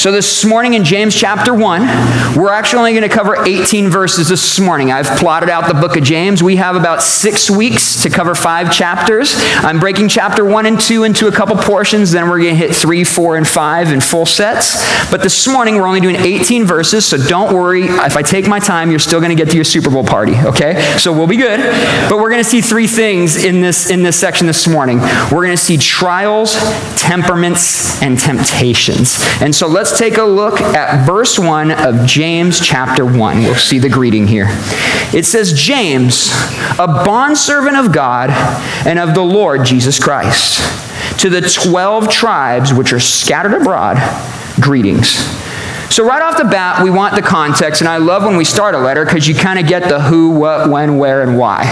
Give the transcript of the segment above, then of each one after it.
So, this morning in James chapter 1, we're actually only going to cover 18 verses this morning. I've plotted out the book of James. We have about six weeks to cover five chapters. I'm breaking chapter 1 and 2 into a couple portions, then we're going to hit 3, 4, and 5 in full sets. But this morning, we're only doing 18 verses, so don't worry. If I take my time, you're still going to get to your Super Bowl party, okay? So, we'll be good. But we're going to see three things in this, in this section this morning. We're going to see trials, temperaments, and temptations. And so, let's take a look at verse 1 of James chapter 1. We'll see the greeting here. It says, James, a bondservant of God and of the Lord Jesus Christ, to the 12 tribes which are scattered abroad, greetings. So, right off the bat, we want the context, and I love when we start a letter because you kind of get the who, what, when, where, and why.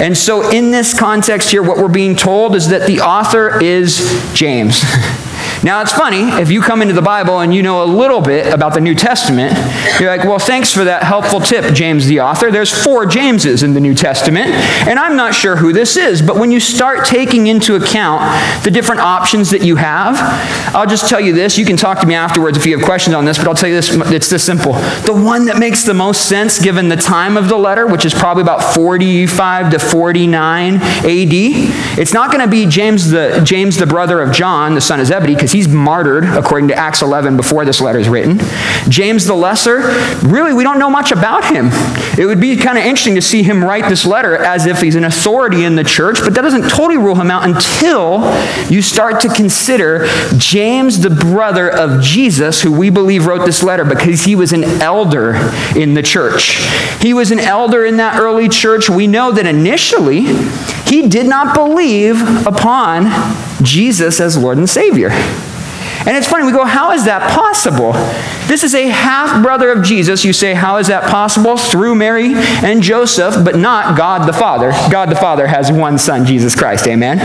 And so, in this context here, what we're being told is that the author is James. Now, it's funny, if you come into the Bible and you know a little bit about the New Testament, you're like, well, thanks for that helpful tip, James the author. There's four Jameses in the New Testament, and I'm not sure who this is. But when you start taking into account the different options that you have, I'll just tell you this. You can talk to me afterwards if you have questions on this, but I'll tell you this it's this simple. The one that makes the most sense given the time of the letter, which is probably about 45 to 49 AD, it's not going to be James the, James, the brother of John, the son of Zebedee, because he's martyred, according to Acts 11, before this letter is written. James the Lesser, really, we don't know much about him. It would be kind of interesting to see him write this letter as if he's an authority in the church, but that doesn't totally rule him out until you start to consider James, the brother of Jesus, who we believe wrote this letter because he was an elder in the church. He was an elder in that early church. We know that initially he did not believe upon Jesus as Lord and Savior. And it's funny, we go, how is that possible? This is a half brother of Jesus. You say, how is that possible? Through Mary and Joseph, but not God the Father. God the Father has one son, Jesus Christ. Amen?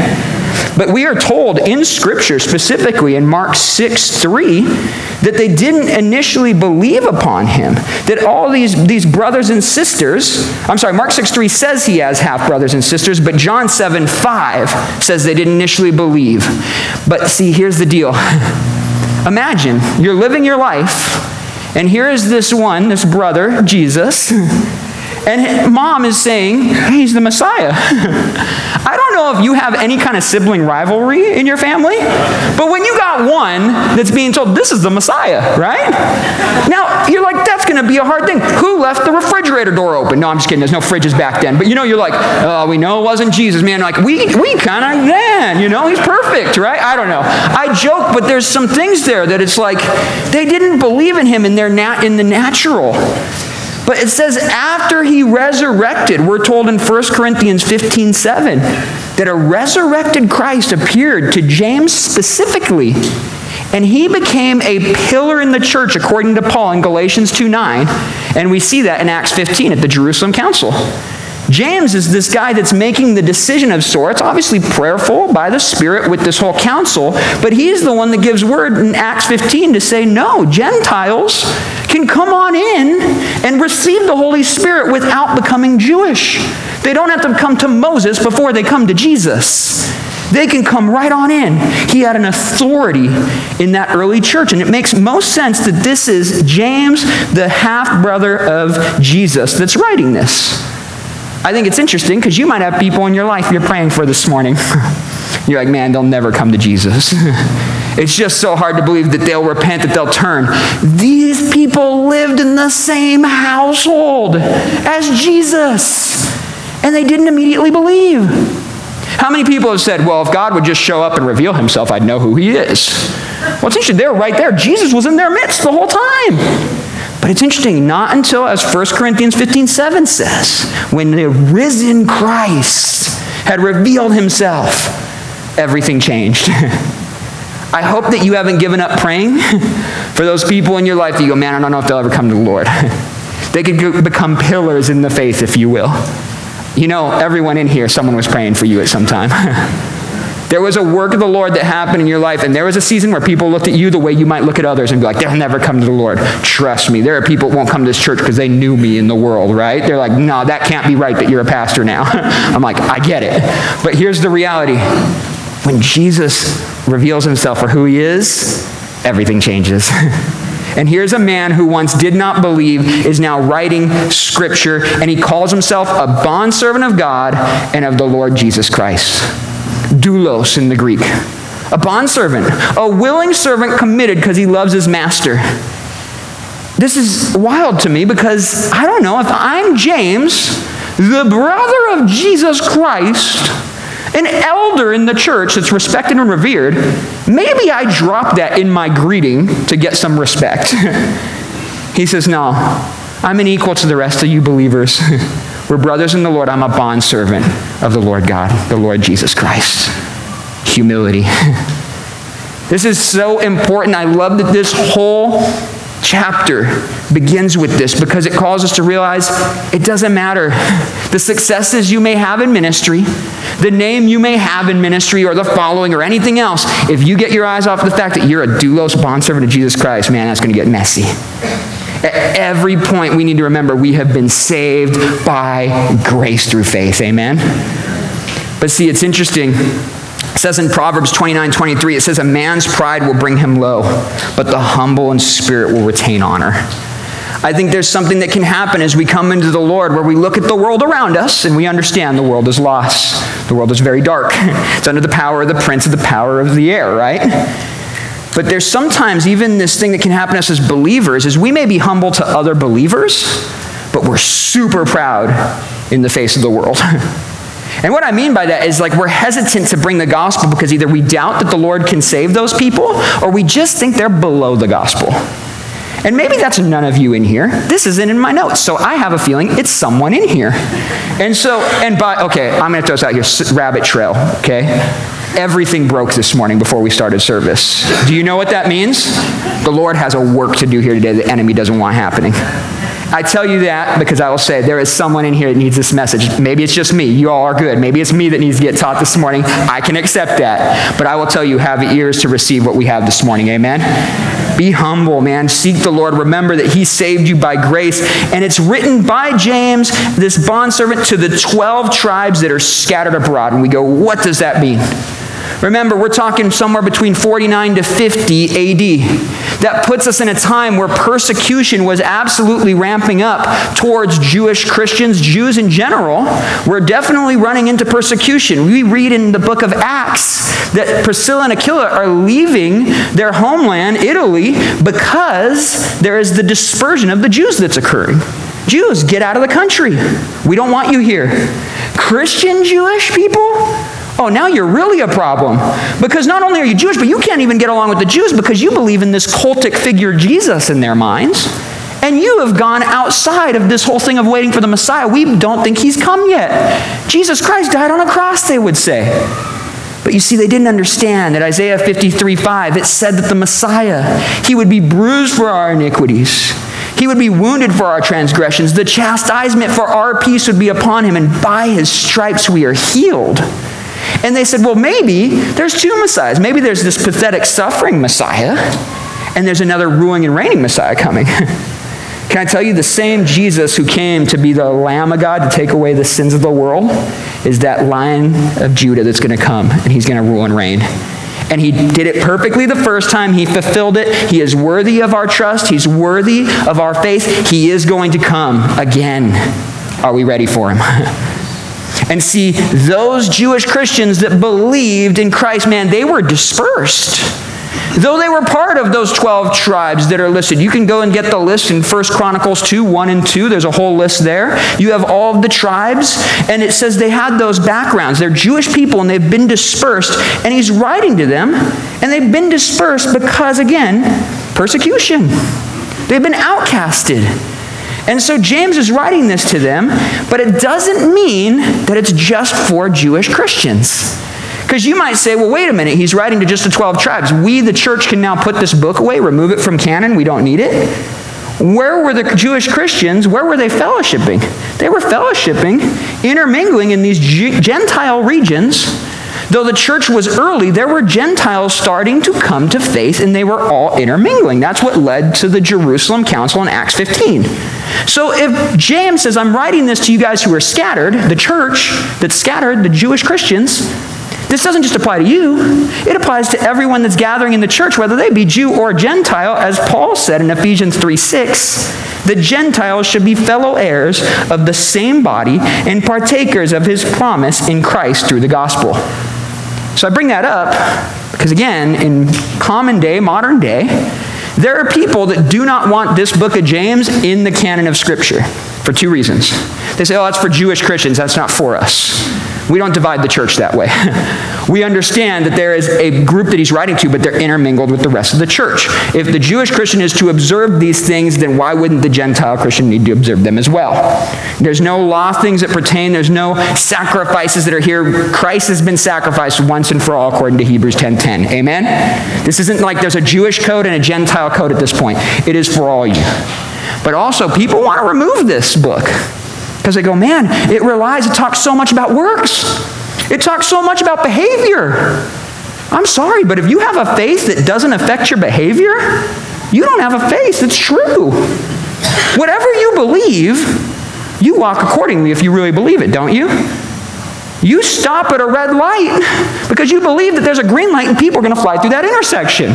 But we are told in Scripture, specifically in Mark 6 3, that they didn't initially believe upon him. That all these, these brothers and sisters, I'm sorry, Mark 6 3 says he has half brothers and sisters, but John 7 5 says they didn't initially believe. But see, here's the deal. Imagine you're living your life, and here is this one, this brother, Jesus. And mom is saying, he's the Messiah. I don't know if you have any kind of sibling rivalry in your family, but when you got one that's being told, this is the Messiah, right? Now, you're like, that's going to be a hard thing. Who left the refrigerator door open? No, I'm just kidding. There's no fridges back then. But you know, you're like, oh, we know it wasn't Jesus, man. Like, we, we kind of, man, you know, he's perfect, right? I don't know. I joke, but there's some things there that it's like they didn't believe in him in, their nat- in the natural. But it says after he resurrected, we're told in 1 Corinthians 15 7 that a resurrected Christ appeared to James specifically. And he became a pillar in the church, according to Paul in Galatians 2 9. And we see that in Acts 15 at the Jerusalem Council. James is this guy that's making the decision of sorts, obviously prayerful by the Spirit with this whole council, but he's the one that gives word in Acts 15 to say, no, Gentiles can come on in and receive the Holy Spirit without becoming Jewish. They don't have to come to Moses before they come to Jesus. They can come right on in. He had an authority in that early church, and it makes most sense that this is James, the half brother of Jesus, that's writing this. I think it's interesting because you might have people in your life you're praying for this morning. you're like, man, they'll never come to Jesus. it's just so hard to believe that they'll repent, that they'll turn. These people lived in the same household as Jesus, and they didn't immediately believe. How many people have said, well, if God would just show up and reveal himself, I'd know who he is? Well, it's interesting. They're right there. Jesus was in their midst the whole time. But it's interesting, not until, as 1 Corinthians 15 7 says, when the risen Christ had revealed himself, everything changed. I hope that you haven't given up praying for those people in your life that you go, man, I don't know if they'll ever come to the Lord. they could become pillars in the faith, if you will. You know, everyone in here, someone was praying for you at some time. There was a work of the Lord that happened in your life, and there was a season where people looked at you the way you might look at others and be like, they'll never come to the Lord. Trust me. There are people who won't come to this church because they knew me in the world, right? They're like, no, that can't be right that you're a pastor now. I'm like, I get it. But here's the reality when Jesus reveals himself for who he is, everything changes. And here's a man who once did not believe is now writing scripture, and he calls himself a bondservant of God and of the Lord Jesus Christ. Doulos in the Greek. A bondservant, a willing servant committed because he loves his master. This is wild to me because I don't know if I'm James, the brother of Jesus Christ, an elder in the church that's respected and revered, maybe I drop that in my greeting to get some respect. he says, No, I'm an equal to the rest of you believers. We're brothers in the Lord. I'm a bondservant of the Lord God, the Lord Jesus Christ. Humility. this is so important. I love that this whole chapter begins with this because it calls us to realize it doesn't matter. The successes you may have in ministry, the name you may have in ministry, or the following, or anything else, if you get your eyes off the fact that you're a doulos bondservant of Jesus Christ, man, that's going to get messy. At every point, we need to remember we have been saved by grace through faith. Amen? But see, it's interesting it says in Proverbs 29 23, it says, A man's pride will bring him low, but the humble in spirit will retain honor. I think there's something that can happen as we come into the Lord where we look at the world around us and we understand the world is lost. The world is very dark. It's under the power of the prince of the power of the air, right? But there's sometimes even this thing that can happen to us as believers is we may be humble to other believers, but we're super proud in the face of the world. And what I mean by that is like we're hesitant to bring the gospel because either we doubt that the Lord can save those people or we just think they're below the gospel. And maybe that's none of you in here. This isn't in my notes, so I have a feeling it's someone in here. And so, and by, okay, I'm going to throw this out here rabbit trail, okay? Everything broke this morning before we started service. Do you know what that means? The Lord has a work to do here today the enemy doesn't want happening. I tell you that because I will say there is someone in here that needs this message. Maybe it's just me. You all are good. Maybe it's me that needs to get taught this morning. I can accept that. But I will tell you, have ears to receive what we have this morning. Amen. Be humble, man. Seek the Lord. Remember that He saved you by grace. And it's written by James, this bondservant, to the 12 tribes that are scattered abroad. And we go, what does that mean? Remember, we're talking somewhere between 49 to 50 AD. That puts us in a time where persecution was absolutely ramping up towards Jewish Christians, Jews in general. We're definitely running into persecution. We read in the book of Acts that Priscilla and Aquila are leaving their homeland, Italy, because there is the dispersion of the Jews that's occurring. Jews, get out of the country. We don't want you here. Christian Jewish people? Oh, now you're really a problem. Because not only are you Jewish, but you can't even get along with the Jews because you believe in this cultic figure Jesus in their minds. And you have gone outside of this whole thing of waiting for the Messiah. We don't think he's come yet. Jesus Christ died on a cross, they would say. But you see, they didn't understand that Isaiah 53 5, it said that the Messiah, he would be bruised for our iniquities. He would be wounded for our transgressions. The chastisement for our peace would be upon him, and by his stripes we are healed. And they said, well, maybe there's two messiahs. Maybe there's this pathetic suffering messiah, and there's another ruling and reigning messiah coming. Can I tell you, the same Jesus who came to be the Lamb of God to take away the sins of the world is that Lion of Judah that's going to come, and he's going to rule and reign. And he did it perfectly the first time. He fulfilled it. He is worthy of our trust. He's worthy of our faith. He is going to come again. Are we ready for him? And see, those Jewish Christians that believed in Christ, man, they were dispersed. Though they were part of those 12 tribes that are listed. You can go and get the list in 1 Chronicles 2, 1 and 2. There's a whole list there. You have all of the tribes, and it says they had those backgrounds. They're Jewish people, and they've been dispersed. And he's writing to them, and they've been dispersed because, again, persecution. They've been outcasted. And so James is writing this to them, but it doesn't mean that it's just for Jewish Christians. Because you might say, well, wait a minute, he's writing to just the 12 tribes. We, the church, can now put this book away, remove it from canon, we don't need it. Where were the Jewish Christians? Where were they fellowshipping? They were fellowshipping, intermingling in these Gentile regions Though the church was early, there were Gentiles starting to come to faith, and they were all intermingling. That's what led to the Jerusalem Council in Acts 15. So if James says, I'm writing this to you guys who are scattered, the church that's scattered, the Jewish Christians, This doesn't just apply to you, it applies to everyone that's gathering in the church, whether they be Jew or Gentile, as Paul said in Ephesians 3 6. The Gentiles should be fellow heirs of the same body and partakers of his promise in Christ through the gospel. So I bring that up because, again, in common day, modern day, there are people that do not want this book of James in the canon of Scripture for two reasons. They say, oh, that's for Jewish Christians, that's not for us. We don't divide the church that way. we understand that there is a group that he's writing to, but they're intermingled with the rest of the church. If the Jewish Christian is to observe these things, then why wouldn't the Gentile Christian need to observe them as well? There's no law things that pertain, there's no sacrifices that are here. Christ has been sacrificed once and for all according to Hebrews 10:10. Amen? This isn't like there's a Jewish code and a Gentile code at this point. It is for all you. But also, people want to remove this book. Because they go, man, it relies, it talks so much about works. It talks so much about behavior. I'm sorry, but if you have a faith that doesn't affect your behavior, you don't have a faith It's true. Whatever you believe, you walk accordingly if you really believe it, don't you? You stop at a red light because you believe that there's a green light and people are going to fly through that intersection.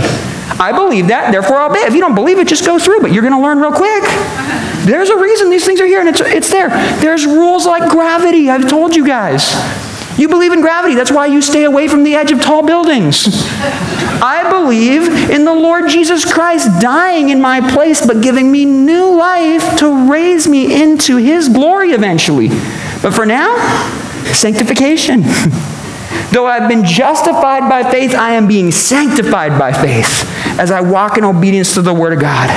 I believe that, therefore I'll obey. If you don't believe it, just go through, but you're going to learn real quick. There's a reason these things are here, and it's, it's there. There's rules like gravity, I've told you guys. You believe in gravity, that's why you stay away from the edge of tall buildings. I believe in the Lord Jesus Christ dying in my place, but giving me new life to raise me into his glory eventually. But for now, sanctification. Though I've been justified by faith, I am being sanctified by faith as I walk in obedience to the Word of God.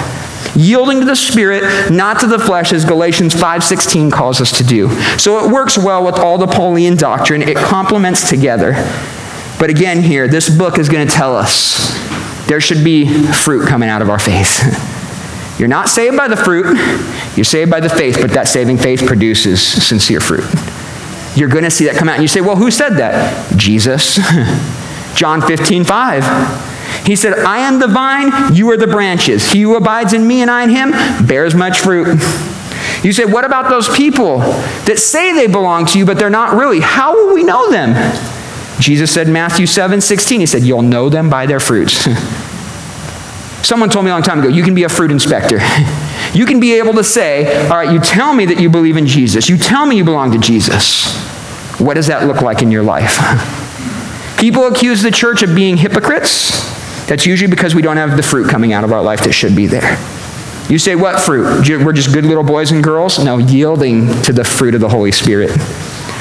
Yielding to the Spirit, not to the flesh, as Galatians 5.16 calls us to do. So it works well with all the Pauline doctrine. It complements together. But again here, this book is going to tell us there should be fruit coming out of our faith. You're not saved by the fruit, you're saved by the faith, but that saving faith produces sincere fruit. You're going to see that come out. And you say, well, who said that? Jesus. John 15, 5. He said, I am the vine, you are the branches. He who abides in me and I in him bears much fruit. You say, what about those people that say they belong to you, but they're not really? How will we know them? Jesus said, Matthew 7, 16, he said, You'll know them by their fruits. Someone told me a long time ago, you can be a fruit inspector. You can be able to say, all right, you tell me that you believe in Jesus. You tell me you belong to Jesus. What does that look like in your life? People accuse the church of being hypocrites. That's usually because we don't have the fruit coming out of our life that should be there. You say, what fruit? We're just good little boys and girls? No, yielding to the fruit of the Holy Spirit.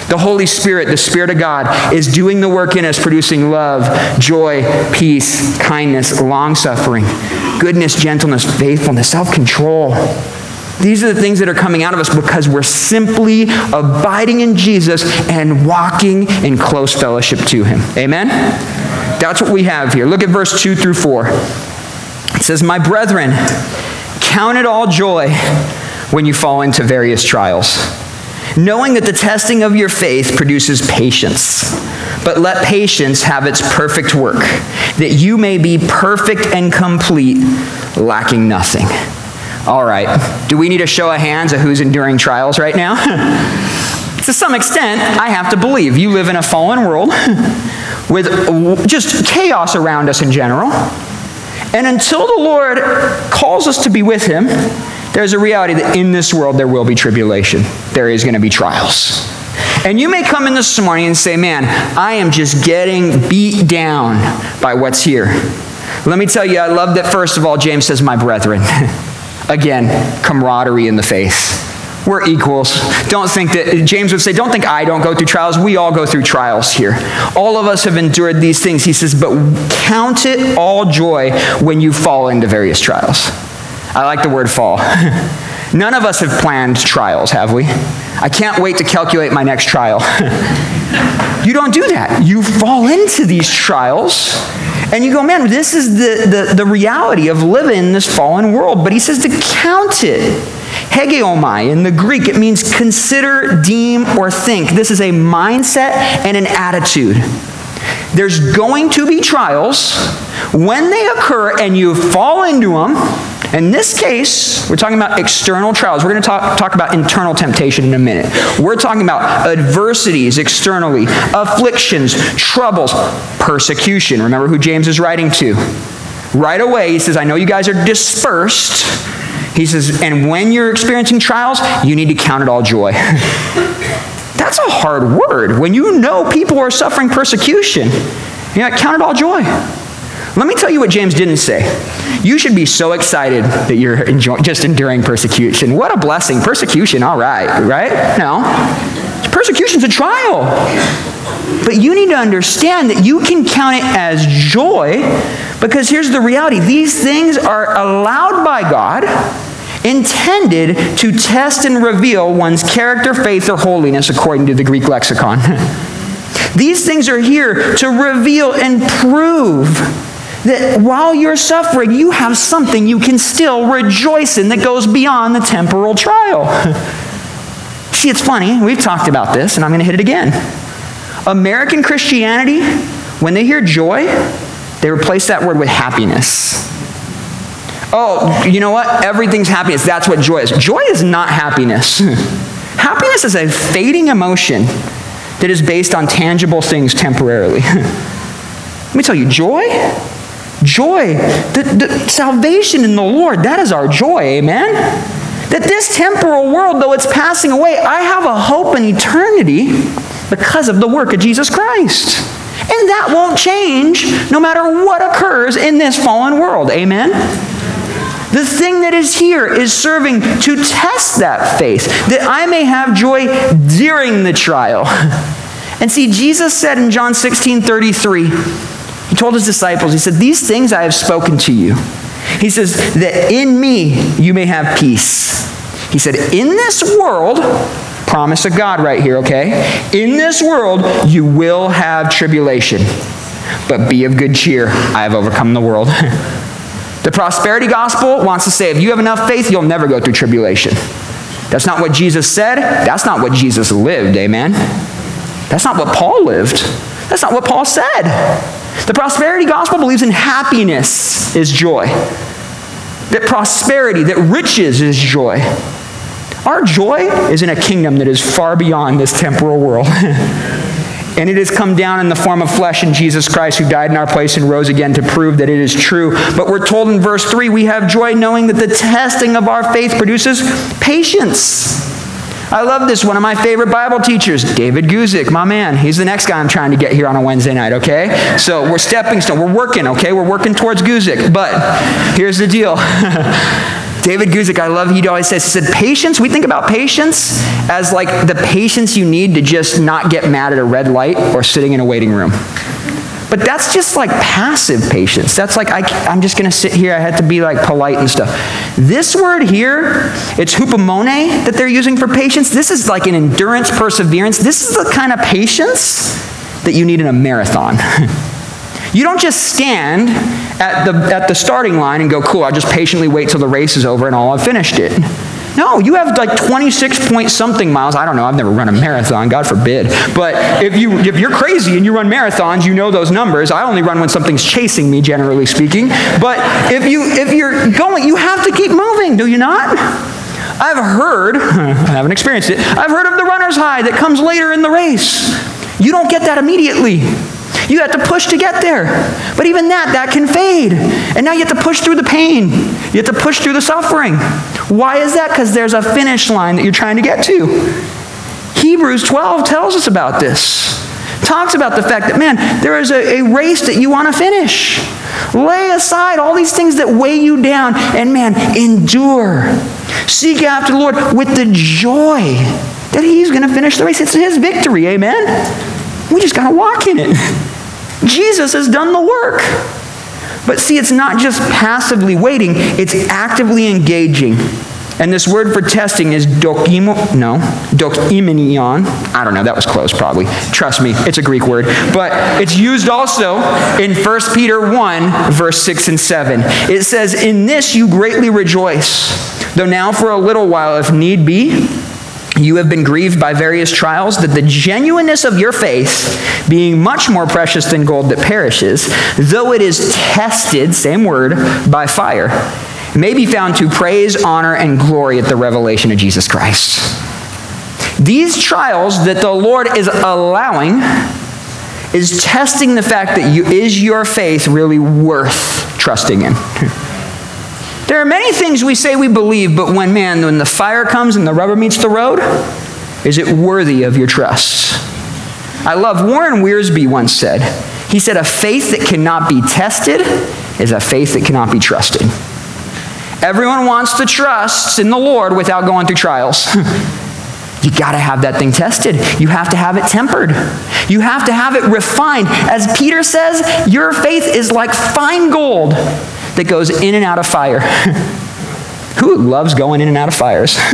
The Holy Spirit, the Spirit of God, is doing the work in us, producing love, joy, peace, kindness, long suffering, goodness, gentleness, faithfulness, self control. These are the things that are coming out of us because we're simply abiding in Jesus and walking in close fellowship to Him. Amen? That's what we have here. Look at verse 2 through 4. It says, My brethren, count it all joy when you fall into various trials knowing that the testing of your faith produces patience. But let patience have its perfect work, that you may be perfect and complete, lacking nothing. All right, do we need a show of hands of who's enduring trials right now? to some extent, I have to believe. You live in a fallen world with just chaos around us in general. And until the Lord calls us to be with Him, there's a reality that in this world there will be tribulation. There is going to be trials. And you may come in this morning and say, Man, I am just getting beat down by what's here. Let me tell you, I love that, first of all, James says, My brethren. Again, camaraderie in the faith. We're equals. Don't think that, James would say, don't think I don't go through trials. We all go through trials here. All of us have endured these things. He says, but count it all joy when you fall into various trials. I like the word fall. None of us have planned trials, have we? I can't wait to calculate my next trial. you don't do that. You fall into these trials and you go, man, this is the, the, the reality of living in this fallen world. But he says to count it. Hegeomai in the Greek, it means consider, deem, or think. This is a mindset and an attitude. There's going to be trials. When they occur and you fall into them, In this case, we're talking about external trials. We're going to talk, talk about internal temptation in a minute. We're talking about adversities externally, afflictions, troubles, persecution. Remember who James is writing to. Right away, he says, I know you guys are dispersed. He says, and when you're experiencing trials, you need to count it all joy. That's a hard word. When you know people are suffering persecution, you know, count it all joy. Let me tell you what James didn't say. You should be so excited that you're just enduring persecution. What a blessing. Persecution, all right, right? No. Persecution's a trial. But you need to understand that you can count it as joy because here's the reality these things are allowed by God, intended to test and reveal one's character, faith, or holiness according to the Greek lexicon. These things are here to reveal and prove that while you're suffering, you have something you can still rejoice in that goes beyond the temporal trial. See, it's funny. We've talked about this, and I'm going to hit it again. American Christianity, when they hear joy, they replace that word with happiness. Oh, you know what? Everything's happiness. That's what joy is. Joy is not happiness. happiness is a fading emotion that is based on tangible things temporarily. Let me tell you, joy Joy, the, the salvation in the Lord, that is our joy, amen? That this temporal world, though it's passing away, I have a hope in eternity because of the work of Jesus Christ. And that won't change no matter what occurs in this fallen world. Amen? The thing that is here is serving to test that faith, that I may have joy during the trial. And see, Jesus said in John 16 33, he told his disciples, He said, These things I have spoken to you. He says, That in me you may have peace. He said, In this world, promise of God right here, okay? In this world you will have tribulation, but be of good cheer. I have overcome the world. the prosperity gospel wants to say if you have enough faith, you'll never go through tribulation. That's not what Jesus said. That's not what Jesus lived, amen? That's not what Paul lived. That's not what Paul said. The prosperity gospel believes in happiness is joy, that prosperity, that riches is joy. Our joy is in a kingdom that is far beyond this temporal world. and it has come down in the form of flesh in Jesus Christ, who died in our place and rose again to prove that it is true. But we're told in verse 3 we have joy knowing that the testing of our faith produces patience. I love this. One of my favorite Bible teachers, David Guzik, my man. He's the next guy I'm trying to get here on a Wednesday night, okay? So we're stepping stone. We're working, okay? We're working towards Guzik. But here's the deal. David Guzik, I love, he always says, he said, patience, we think about patience as like the patience you need to just not get mad at a red light or sitting in a waiting room. But that's just like passive patience. That's like, I, am just going to sit here. I had to be like polite and stuff. This word here, it's hupomone that they're using for patience. This is like an endurance, perseverance. This is the kind of patience that you need in a marathon. you don't just stand at the, at the starting line and go, cool, I'll just patiently wait till the race is over and all I've finished it. No, you have like 26 point something miles. I don't know. I've never run a marathon, God forbid. But if, you, if you're crazy and you run marathons, you know those numbers. I only run when something's chasing me, generally speaking. But if, you, if you're going, you have to keep moving, do you not? I've heard, I haven't experienced it, I've heard of the runner's high that comes later in the race. You don't get that immediately. You have to push to get there. But even that, that can fade. And now you have to push through the pain. You have to push through the suffering. Why is that? Because there's a finish line that you're trying to get to. Hebrews 12 tells us about this. Talks about the fact that, man, there is a, a race that you want to finish. Lay aside all these things that weigh you down and, man, endure. Seek after the Lord with the joy that He's going to finish the race. It's His victory, amen? We just got to walk in it. Jesus has done the work. But see, it's not just passively waiting, it's actively engaging. And this word for testing is dokimo, no, dokimenion. I don't know, that was close probably. Trust me, it's a Greek word. But it's used also in 1 Peter 1, verse 6 and 7. It says, In this you greatly rejoice, though now for a little while, if need be, you have been grieved by various trials, that the genuineness of your faith, being much more precious than gold that perishes, though it is tested, same word, by fire, may be found to praise, honor, and glory at the revelation of Jesus Christ. These trials that the Lord is allowing is testing the fact that you, is your faith really worth trusting in? There are many things we say we believe, but when, man, when the fire comes and the rubber meets the road, is it worthy of your trust? I love Warren Wiersbe once said, he said, a faith that cannot be tested is a faith that cannot be trusted. Everyone wants to trust in the Lord without going through trials. You got to have that thing tested. You have to have it tempered. You have to have it refined. As Peter says, your faith is like fine gold that goes in and out of fire. Who loves going in and out of fires?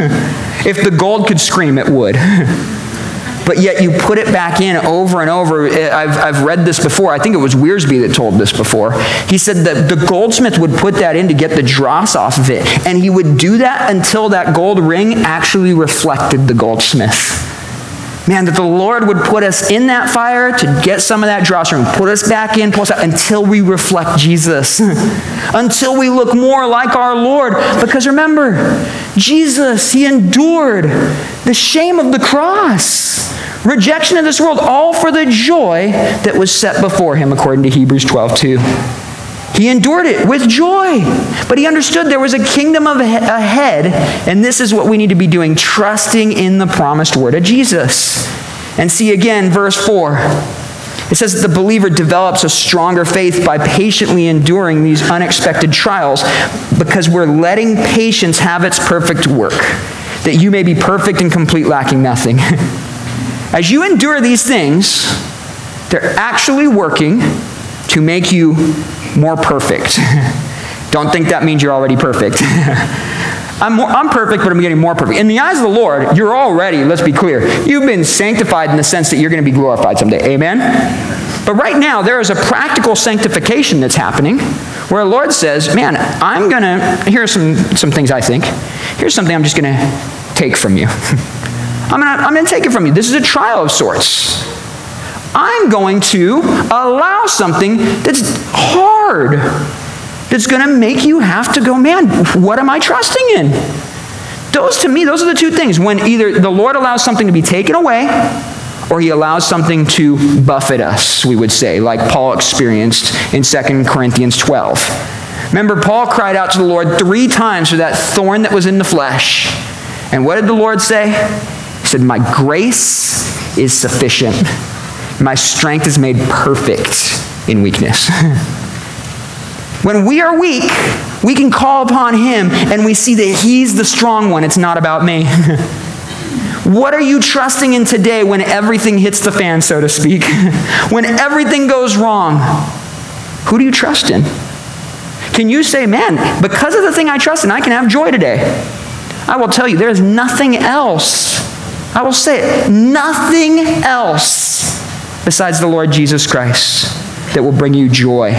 if the gold could scream, it would. but yet you put it back in over and over. Eh, I've, I've read this before. I think it was Wiersbe that told this before. He said that the goldsmith would put that in to get the dross off of it, and he would do that until that gold ring actually reflected the goldsmith. Man, that the Lord would put us in that fire to get some of that dross ring, put us back in, pull us out until we reflect Jesus, until we look more like our Lord. Because remember, Jesus, He endured the shame of the cross rejection of this world, all for the joy that was set before him, according to Hebrews 12 2. He endured it with joy, but he understood there was a kingdom of ahead, and this is what we need to be doing trusting in the promised word of Jesus. And see again, verse 4. It says that the believer develops a stronger faith by patiently enduring these unexpected trials because we're letting patience have its perfect work, that you may be perfect and complete, lacking nothing. As you endure these things, they're actually working to make you more perfect. Don't think that means you're already perfect. I'm, more, I'm perfect, but I'm getting more perfect. In the eyes of the Lord, you're already, let's be clear, you've been sanctified in the sense that you're going to be glorified someday. Amen? But right now, there is a practical sanctification that's happening where the Lord says, Man, I'm going to, here's some, some things I think. Here's something I'm just going to take from you. I'm going to I'm going to take it from you. This is a trial of sorts. I'm going to allow something that's hard, that's going to make you have to go, man, what am I trusting in? Those, to me, those are the two things. When either the Lord allows something to be taken away, or he allows something to buffet us, we would say, like Paul experienced in 2 Corinthians 12. Remember, Paul cried out to the Lord three times for that thorn that was in the flesh. And what did the Lord say? He said, My grace is sufficient. My strength is made perfect in weakness. when we are weak, we can call upon Him and we see that He's the strong one. It's not about me. what are you trusting in today when everything hits the fan, so to speak? when everything goes wrong? Who do you trust in? Can you say, man, because of the thing I trust in, I can have joy today? I will tell you, there is nothing else I will say it nothing else besides the Lord Jesus Christ that will bring you joy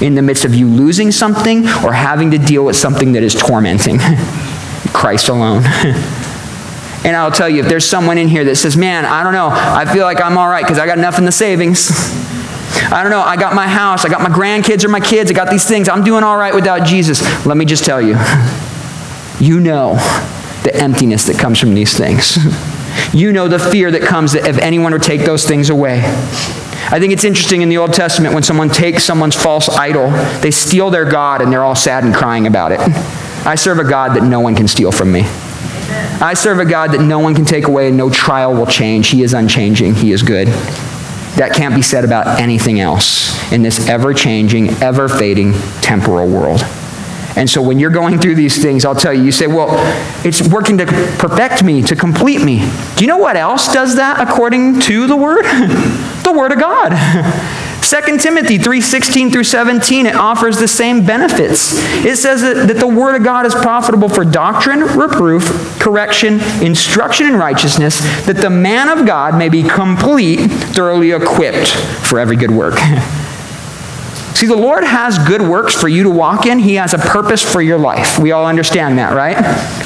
in the midst of you losing something or having to deal with something that is tormenting. Christ alone. and I'll tell you, if there's someone in here that says, Man, I don't know, I feel like I'm all right because I got enough in the savings. I don't know, I got my house, I got my grandkids or my kids, I got these things, I'm doing all right without Jesus. Let me just tell you, you know the emptiness that comes from these things. You know the fear that comes if anyone would take those things away. I think it's interesting in the Old Testament when someone takes someone's false idol, they steal their God and they're all sad and crying about it. I serve a God that no one can steal from me. I serve a God that no one can take away and no trial will change. He is unchanging, He is good. That can't be said about anything else in this ever changing, ever fading temporal world. And so when you're going through these things, I'll tell you, you say, well, it's working to perfect me, to complete me. Do you know what else does that according to the Word? the Word of God. 2 Timothy 3:16 through 17 it offers the same benefits. It says that, that the word of God is profitable for doctrine, reproof, correction, instruction in righteousness, that the man of God may be complete, thoroughly equipped for every good work. See, the Lord has good works for you to walk in. He has a purpose for your life. We all understand that, right?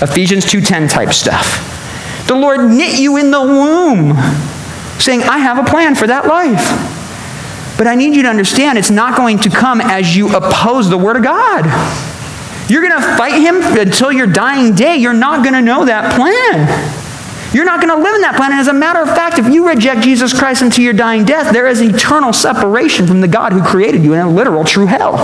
Ephesians 2:10 type stuff. The Lord knit you in the womb, saying, "I have a plan for that life." But I need you to understand it's not going to come as you oppose the word of God. You're going to fight him until your dying day. You're not going to know that plan. You're not going to live in that planet. As a matter of fact, if you reject Jesus Christ until your dying death, there is eternal separation from the God who created you in a literal true hell.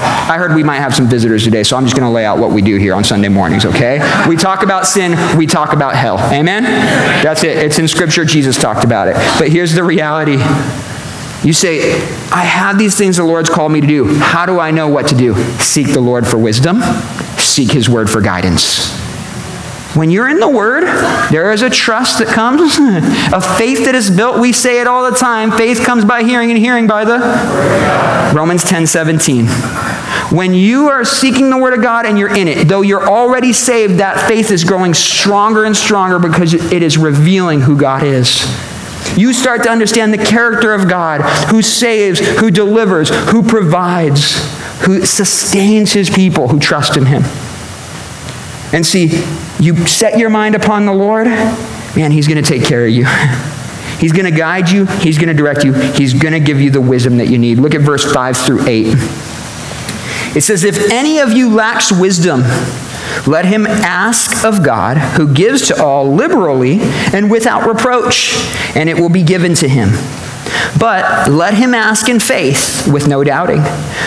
I heard we might have some visitors today, so I'm just going to lay out what we do here on Sunday mornings, okay? We talk about sin, we talk about hell. Amen? That's it. It's in Scripture. Jesus talked about it. But here's the reality. You say, I have these things the Lord's called me to do. How do I know what to do? Seek the Lord for wisdom, seek His word for guidance. When you're in the Word, there is a trust that comes, a faith that is built. We say it all the time faith comes by hearing, and hearing by the Romans 10 17. When you are seeking the Word of God and you're in it, though you're already saved, that faith is growing stronger and stronger because it is revealing who God is. You start to understand the character of God who saves, who delivers, who provides, who sustains his people who trust in him. And see, you set your mind upon the Lord, man, He's going to take care of you. He's going to guide you, He's going to direct you, He's going to give you the wisdom that you need. Look at verse 5 through 8. It says, If any of you lacks wisdom, let him ask of God, who gives to all liberally and without reproach, and it will be given to him. But let him ask in faith with no doubting.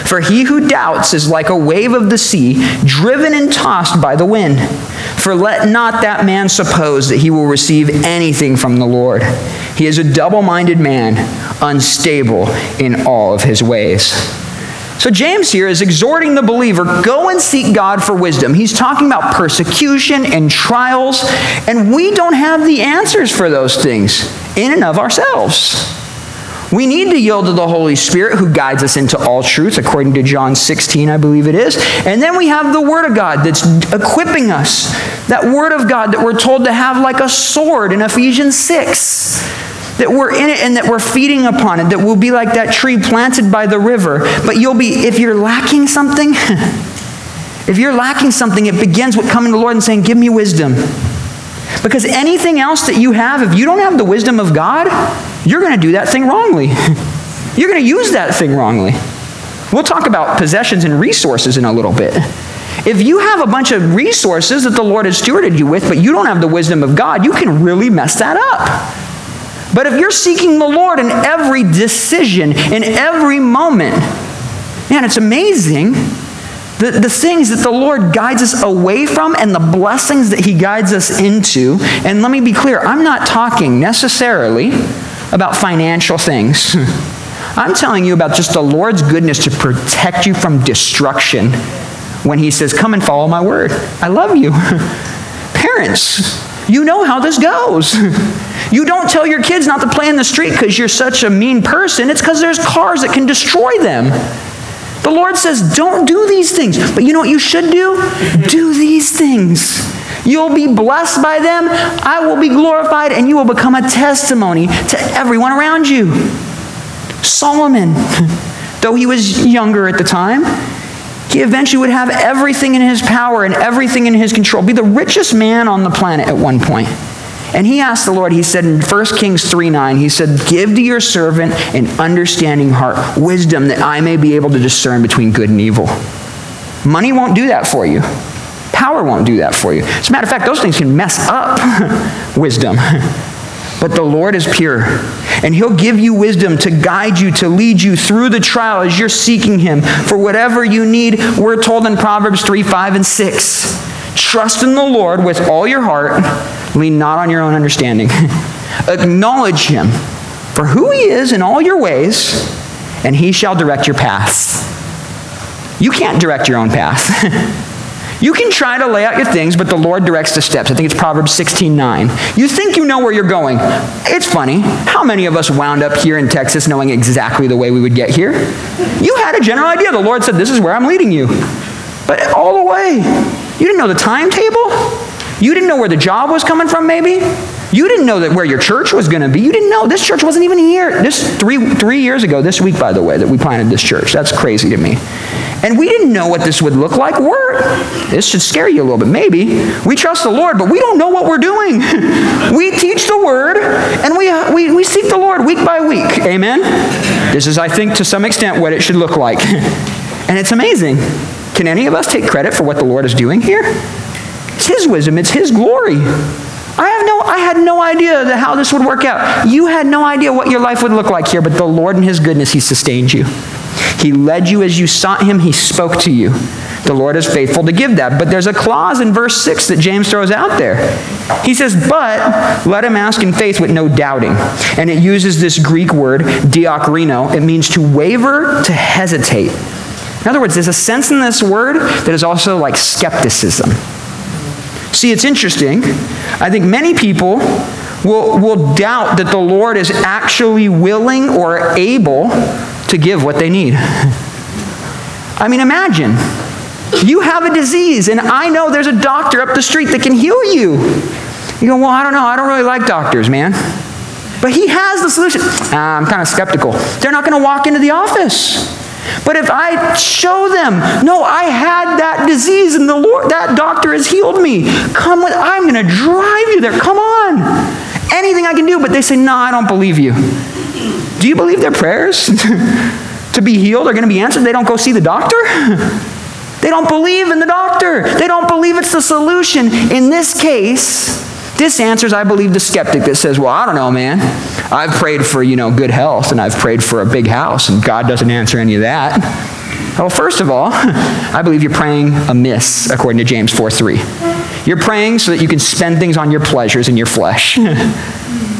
For he who doubts is like a wave of the sea, driven and tossed by the wind. For let not that man suppose that he will receive anything from the Lord. He is a double minded man, unstable in all of his ways. So, James here is exhorting the believer go and seek God for wisdom. He's talking about persecution and trials, and we don't have the answers for those things in and of ourselves. We need to yield to the Holy Spirit who guides us into all truth, according to John 16, I believe it is. And then we have the Word of God that's equipping us. That Word of God that we're told to have like a sword in Ephesians 6. That we're in it and that we're feeding upon it, that we'll be like that tree planted by the river. But you'll be, if you're lacking something, if you're lacking something, it begins with coming to the Lord and saying, Give me wisdom. Because anything else that you have, if you don't have the wisdom of God, you're going to do that thing wrongly. you're going to use that thing wrongly. We'll talk about possessions and resources in a little bit. If you have a bunch of resources that the Lord has stewarded you with, but you don't have the wisdom of God, you can really mess that up. But if you're seeking the Lord in every decision, in every moment, man, it's amazing the, the things that the Lord guides us away from and the blessings that He guides us into. And let me be clear, I'm not talking necessarily about financial things. I'm telling you about just the Lord's goodness to protect you from destruction when He says, Come and follow my word. I love you. Parents, you know how this goes. You don't tell your kids not to play in the street because you're such a mean person. It's because there's cars that can destroy them. The Lord says, don't do these things. But you know what you should do? Do these things. You'll be blessed by them. I will be glorified, and you will become a testimony to everyone around you. Solomon, though he was younger at the time, he eventually would have everything in his power and everything in his control, be the richest man on the planet at one point. And he asked the Lord, he said in 1 Kings 3 9, he said, Give to your servant an understanding heart, wisdom that I may be able to discern between good and evil. Money won't do that for you. Power won't do that for you. As a matter of fact, those things can mess up wisdom. But the Lord is pure, and He'll give you wisdom to guide you, to lead you through the trial as you're seeking Him for whatever you need. We're told in Proverbs 3 5 and 6 Trust in the Lord with all your heart Lean not on your own understanding. Acknowledge him for who he is in all your ways, and he shall direct your paths. You can't direct your own path. you can try to lay out your things, but the Lord directs the steps. I think it's Proverbs 16 9. You think you know where you're going. It's funny. How many of us wound up here in Texas knowing exactly the way we would get here? You had a general idea. The Lord said, This is where I'm leading you. But all the way, you didn't know the timetable. You didn't know where the job was coming from, maybe? You didn't know that where your church was going to be. You didn't know. This church wasn't even here. This three, three years ago, this week, by the way, that we planted this church. That's crazy to me. And we didn't know what this would look like. We're, this should scare you a little bit, maybe. We trust the Lord, but we don't know what we're doing. we teach the word, and we, we, we seek the Lord week by week. Amen? This is, I think, to some extent, what it should look like. and it's amazing. Can any of us take credit for what the Lord is doing here? It's His wisdom, it's His glory. I have no I had no idea that how this would work out. You had no idea what your life would look like here, but the Lord in his goodness he sustained you. He led you as you sought him, he spoke to you. The Lord is faithful to give that. But there's a clause in verse 6 that James throws out there. He says, But let him ask in faith with no doubting. And it uses this Greek word, diakrino. It means to waver, to hesitate. In other words, there's a sense in this word that is also like skepticism. See, it's interesting. I think many people will, will doubt that the Lord is actually willing or able to give what they need. I mean, imagine you have a disease, and I know there's a doctor up the street that can heal you. You go, well, I don't know. I don't really like doctors, man. But he has the solution. Uh, I'm kind of skeptical. They're not going to walk into the office. But if I show them, no, I had that disease and the Lord, that doctor has healed me. Come with, I'm going to drive you there. Come on. Anything I can do. But they say, no, I don't believe you. Do you believe their prayers to be healed are going to be answered? They don't go see the doctor? They don't believe in the doctor. They don't believe it's the solution. In this case, this answers, I believe, the skeptic that says, Well, I don't know, man. I've prayed for, you know, good health and I've prayed for a big house, and God doesn't answer any of that. Well, first of all, I believe you're praying amiss, according to James 4 3. You're praying so that you can spend things on your pleasures in your flesh.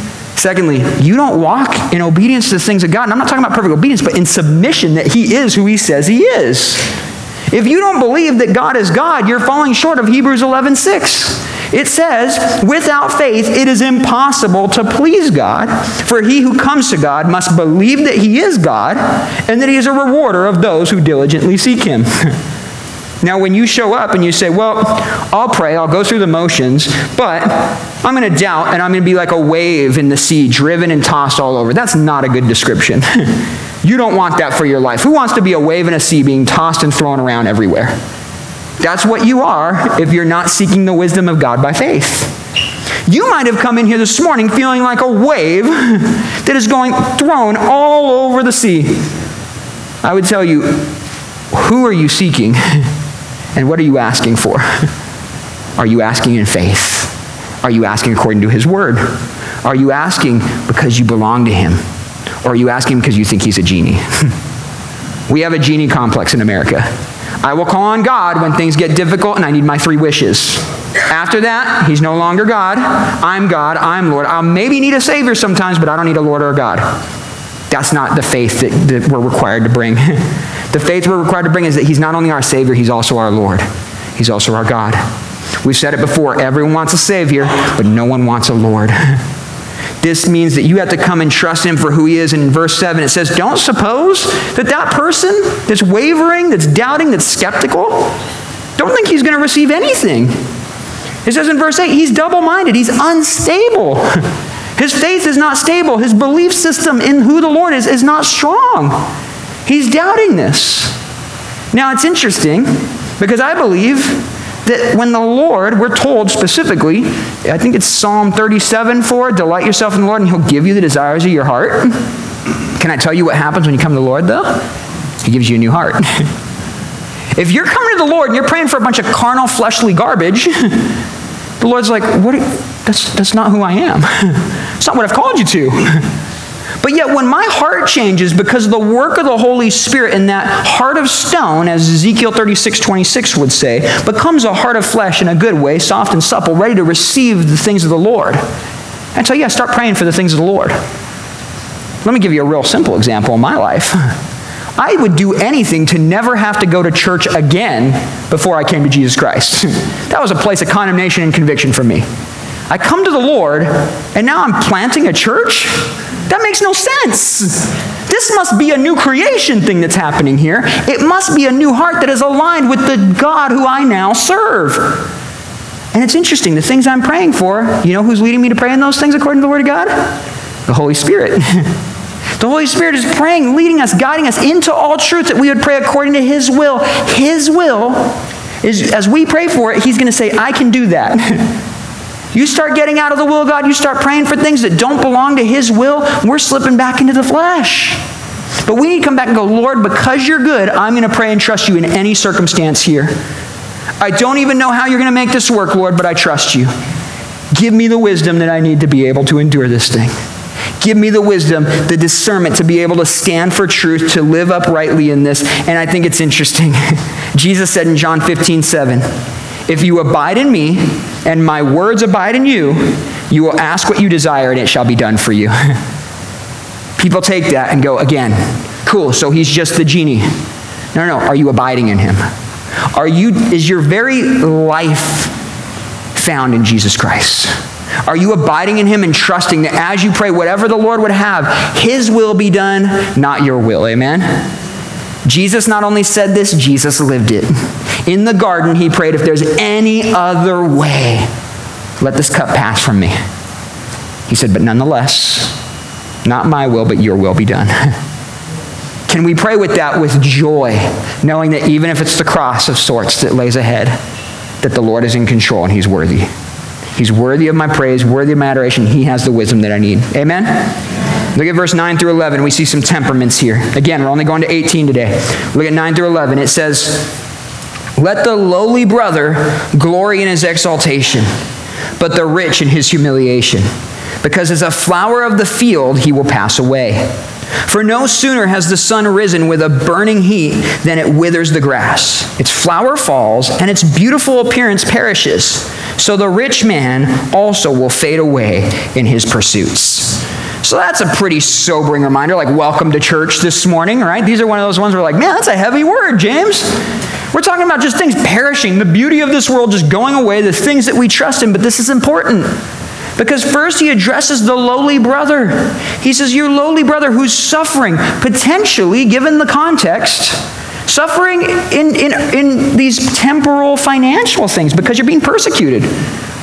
Secondly, you don't walk in obedience to the things of God. And I'm not talking about perfect obedience, but in submission that He is who He says He is. If you don't believe that God is God, you're falling short of Hebrews 11 6. It says, without faith, it is impossible to please God, for he who comes to God must believe that he is God and that he is a rewarder of those who diligently seek him. Now, when you show up and you say, Well, I'll pray, I'll go through the motions, but I'm going to doubt and I'm going to be like a wave in the sea, driven and tossed all over, that's not a good description. you don't want that for your life. Who wants to be a wave in a sea being tossed and thrown around everywhere? That's what you are if you're not seeking the wisdom of God by faith. You might have come in here this morning feeling like a wave that is going thrown all over the sea. I would tell you, who are you seeking and what are you asking for? Are you asking in faith? Are you asking according to His Word? Are you asking because you belong to Him? Or are you asking because you think He's a genie? we have a genie complex in America. I will call on God when things get difficult and I need my three wishes. After that, he's no longer God. I'm God. I'm Lord. I'll maybe need a Savior sometimes, but I don't need a Lord or a God. That's not the faith that, that we're required to bring. the faith we're required to bring is that he's not only our Savior, he's also our Lord. He's also our God. We've said it before everyone wants a Savior, but no one wants a Lord. This means that you have to come and trust him for who he is. And in verse 7, it says, Don't suppose that that person that's wavering, that's doubting, that's skeptical, don't think he's going to receive anything. It says in verse 8, he's double minded, he's unstable. His faith is not stable. His belief system in who the Lord is is not strong. He's doubting this. Now, it's interesting because I believe that when the Lord, we're told specifically, I think it's Psalm 37 4, delight yourself in the Lord and he'll give you the desires of your heart. Can I tell you what happens when you come to the Lord, though? He gives you a new heart. if you're coming to the Lord and you're praying for a bunch of carnal, fleshly garbage, the Lord's like, what? That's, that's not who I am. It's not what I've called you to. But yet, when my heart changes because of the work of the Holy Spirit in that heart of stone, as Ezekiel 36 26 would say, becomes a heart of flesh in a good way, soft and supple, ready to receive the things of the Lord. And so, yeah, start praying for the things of the Lord. Let me give you a real simple example in my life. I would do anything to never have to go to church again before I came to Jesus Christ. that was a place of condemnation and conviction for me. I come to the Lord, and now I'm planting a church? That makes no sense. This must be a new creation thing that's happening here. It must be a new heart that is aligned with the God who I now serve. And it's interesting, the things I'm praying for, you know who's leading me to pray in those things according to the Word of God? The Holy Spirit. the Holy Spirit is praying, leading us, guiding us into all truth that we would pray according to His will. His will is, as we pray for it, He's going to say, I can do that. You start getting out of the will of God, you start praying for things that don't belong to His will, we're slipping back into the flesh. But we need to come back and go, Lord, because you're good, I'm going to pray and trust you in any circumstance here. I don't even know how you're going to make this work, Lord, but I trust you. Give me the wisdom that I need to be able to endure this thing. Give me the wisdom, the discernment to be able to stand for truth, to live uprightly in this. And I think it's interesting. Jesus said in John 15, 7, If you abide in me and my words abide in you, you will ask what you desire and it shall be done for you. People take that and go, again, cool, so he's just the genie. No, no, are you abiding in him? Are you, is your very life found in Jesus Christ? Are you abiding in Him and trusting that as you pray, whatever the Lord would have, His will be done, not your will? Amen? Jesus not only said this, Jesus lived it. In the garden, He prayed, if there's any other way, let this cup pass from me. He said, but nonetheless, not my will, but your will be done. Can we pray with that with joy, knowing that even if it's the cross of sorts that lays ahead, that the Lord is in control and He's worthy? He's worthy of my praise, worthy of my adoration. He has the wisdom that I need. Amen? Look at verse 9 through 11. We see some temperaments here. Again, we're only going to 18 today. Look at 9 through 11. It says, Let the lowly brother glory in his exaltation, but the rich in his humiliation. Because as a flower of the field, he will pass away. For no sooner has the sun risen with a burning heat than it withers the grass. Its flower falls, and its beautiful appearance perishes. So the rich man also will fade away in his pursuits. So that's a pretty sobering reminder, like welcome to church this morning, right? These are one of those ones where, like, man, that's a heavy word, James. We're talking about just things perishing, the beauty of this world just going away, the things that we trust in, but this is important. Because first he addresses the lowly brother. He says, Your lowly brother who's suffering, potentially, given the context, suffering in, in, in these temporal financial things because you're being persecuted.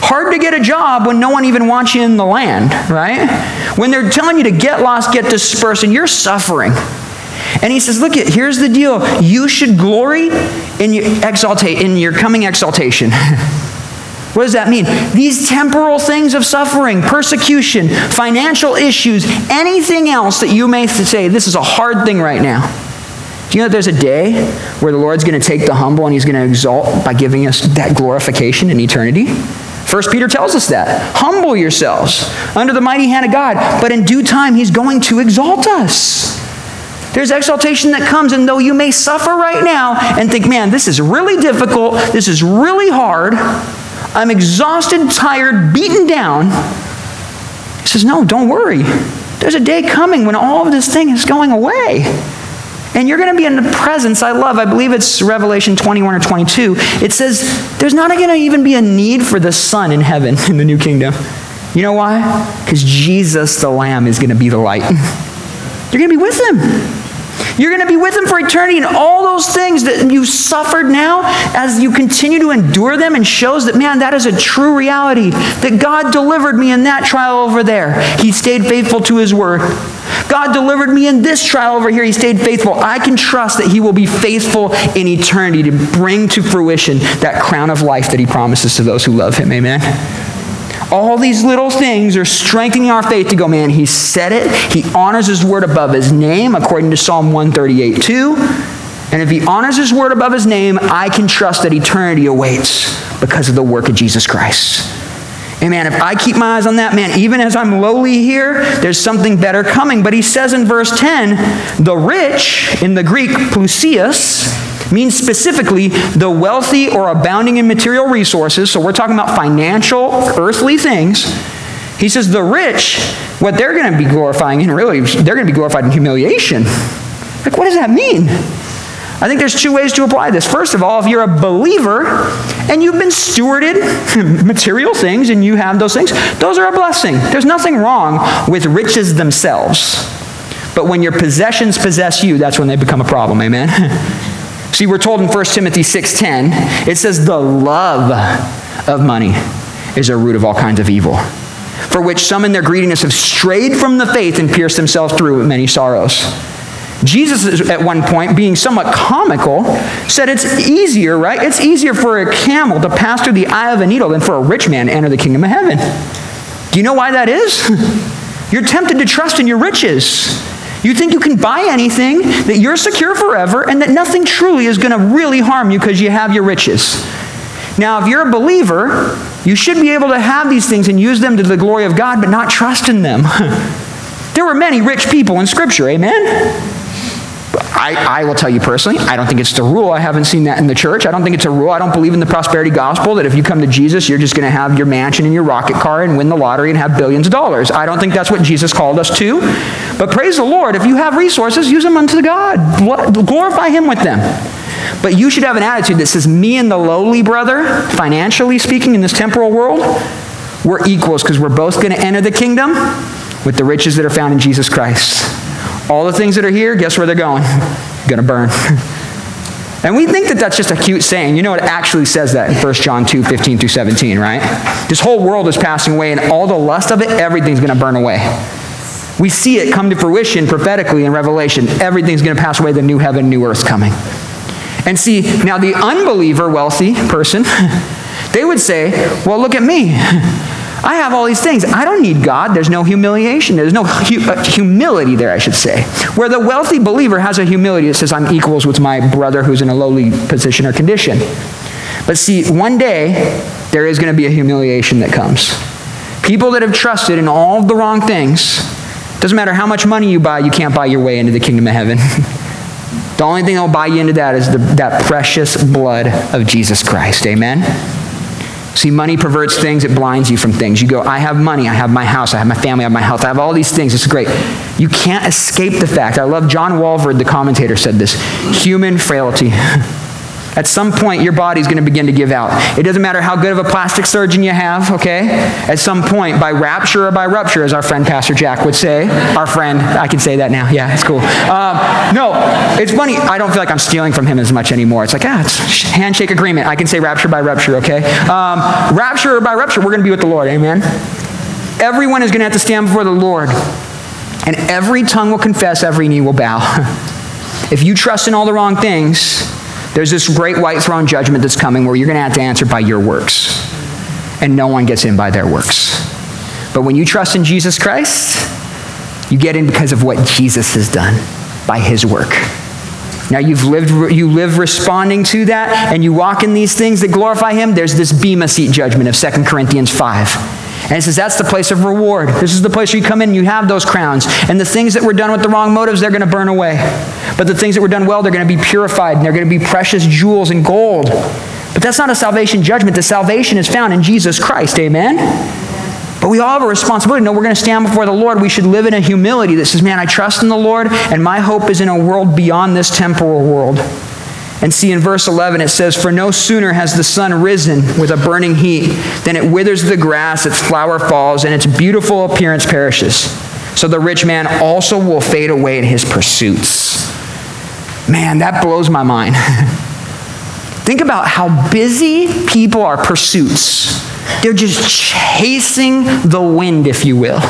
Hard to get a job when no one even wants you in the land, right? When they're telling you to get lost, get dispersed, and you're suffering. And he says, Look, here's the deal. You should glory in your, exaltate, in your coming exaltation. What does that mean? These temporal things of suffering, persecution, financial issues, anything else that you may say, this is a hard thing right now. Do you know that there's a day where the Lord's going to take the humble and he's going to exalt by giving us that glorification in eternity? First Peter tells us that. Humble yourselves under the mighty hand of God, but in due time he's going to exalt us. There's exaltation that comes, and though you may suffer right now and think, man, this is really difficult, this is really hard, I'm exhausted, tired, beaten down. He says, No, don't worry. There's a day coming when all of this thing is going away. And you're going to be in the presence I love. I believe it's Revelation 21 or 22. It says there's not going to even be a need for the sun in heaven in the new kingdom. You know why? Because Jesus the Lamb is going to be the light. You're going to be with him. You're going to be with him for eternity, and all those things that you suffered now, as you continue to endure them, and shows that, man, that is a true reality. That God delivered me in that trial over there. He stayed faithful to his word. God delivered me in this trial over here. He stayed faithful. I can trust that He will be faithful in eternity to bring to fruition that crown of life that He promises to those who love Him. Amen. All these little things are strengthening our faith to go, man, he said it. He honors his word above his name, according to Psalm 138 2. And if he honors his word above his name, I can trust that eternity awaits because of the work of Jesus Christ. Amen. If I keep my eyes on that man, even as I'm lowly here, there's something better coming. But he says in verse 10, the rich, in the Greek, plousios, means specifically the wealthy or abounding in material resources. So we're talking about financial, earthly things. He says the rich, what they're going to be glorifying in, really, they're going to be glorified in humiliation. Like, what does that mean? I think there's two ways to apply this. First of all, if you're a believer and you've been stewarded material things and you have those things, those are a blessing. There's nothing wrong with riches themselves. But when your possessions possess you, that's when they become a problem. Amen. See, we're told in 1 Timothy 6:10, it says the love of money is a root of all kinds of evil, for which some in their greediness have strayed from the faith and pierced themselves through with many sorrows. Jesus, at one point, being somewhat comical, said it's easier, right? It's easier for a camel to pass through the eye of a needle than for a rich man to enter the kingdom of heaven. Do you know why that is? You're tempted to trust in your riches. You think you can buy anything, that you're secure forever, and that nothing truly is going to really harm you because you have your riches. Now, if you're a believer, you should be able to have these things and use them to the glory of God, but not trust in them. there were many rich people in Scripture, amen? I, I, will tell you personally, I don't think it's the rule. I haven't seen that in the church. I don't think it's a rule. I don't believe in the prosperity gospel that if you come to Jesus, you're just going to have your mansion and your rocket car and win the lottery and have billions of dollars. I don't think that's what Jesus called us to. But praise the Lord, if you have resources, use them unto God. Glorify Him with them. But you should have an attitude that says, me and the lowly brother, financially speaking, in this temporal world, we're equals because we're both going to enter the kingdom with the riches that are found in Jesus Christ. All the things that are here, guess where they're going? To burn. And we think that that's just a cute saying. You know, it actually says that in 1 John 2 15 through 17, right? This whole world is passing away, and all the lust of it, everything's going to burn away. We see it come to fruition prophetically in Revelation. Everything's going to pass away, the new heaven, new earth coming. And see, now the unbeliever, wealthy person, they would say, Well, look at me. I have all these things. I don't need God. There's no humiliation. There's no hu- uh, humility there, I should say. Where the wealthy believer has a humility that says, I'm equals with my brother who's in a lowly position or condition. But see, one day, there is going to be a humiliation that comes. People that have trusted in all the wrong things, doesn't matter how much money you buy, you can't buy your way into the kingdom of heaven. the only thing that will buy you into that is the, that precious blood of Jesus Christ. Amen? See, money perverts things, it blinds you from things. You go, I have money, I have my house, I have my family, I have my health, I have all these things. It's great. You can't escape the fact. I love John Walvoord, the commentator, said this human frailty. At some point, your body's going to begin to give out. It doesn't matter how good of a plastic surgeon you have, okay? At some point, by rapture or by rupture, as our friend Pastor Jack would say, our friend, I can say that now. Yeah, it's cool. Um, no, it's funny. I don't feel like I'm stealing from him as much anymore. It's like, ah, it's handshake agreement. I can say rapture by rupture, okay? Um, rapture or by rupture, we're going to be with the Lord, amen? Everyone is going to have to stand before the Lord, and every tongue will confess, every knee will bow. if you trust in all the wrong things, there's this great white throne judgment that's coming where you're going to have to answer by your works. And no one gets in by their works. But when you trust in Jesus Christ, you get in because of what Jesus has done by his work. Now you've lived you live responding to that and you walk in these things that glorify him. There's this bema seat judgment of 2 Corinthians 5. And it says that's the place of reward. This is the place where you come in and you have those crowns. And the things that were done with the wrong motives, they're going to burn away. But the things that were done well, they're going to be purified and they're going to be precious jewels and gold. But that's not a salvation judgment. The salvation is found in Jesus Christ. Amen? But we all have a responsibility. No, we're going to stand before the Lord. We should live in a humility that says, man, I trust in the Lord, and my hope is in a world beyond this temporal world. And see, in verse 11, it says, For no sooner has the sun risen with a burning heat than it withers the grass, its flower falls, and its beautiful appearance perishes. So the rich man also will fade away in his pursuits. Man, that blows my mind. Think about how busy people are pursuits. They're just chasing the wind, if you will.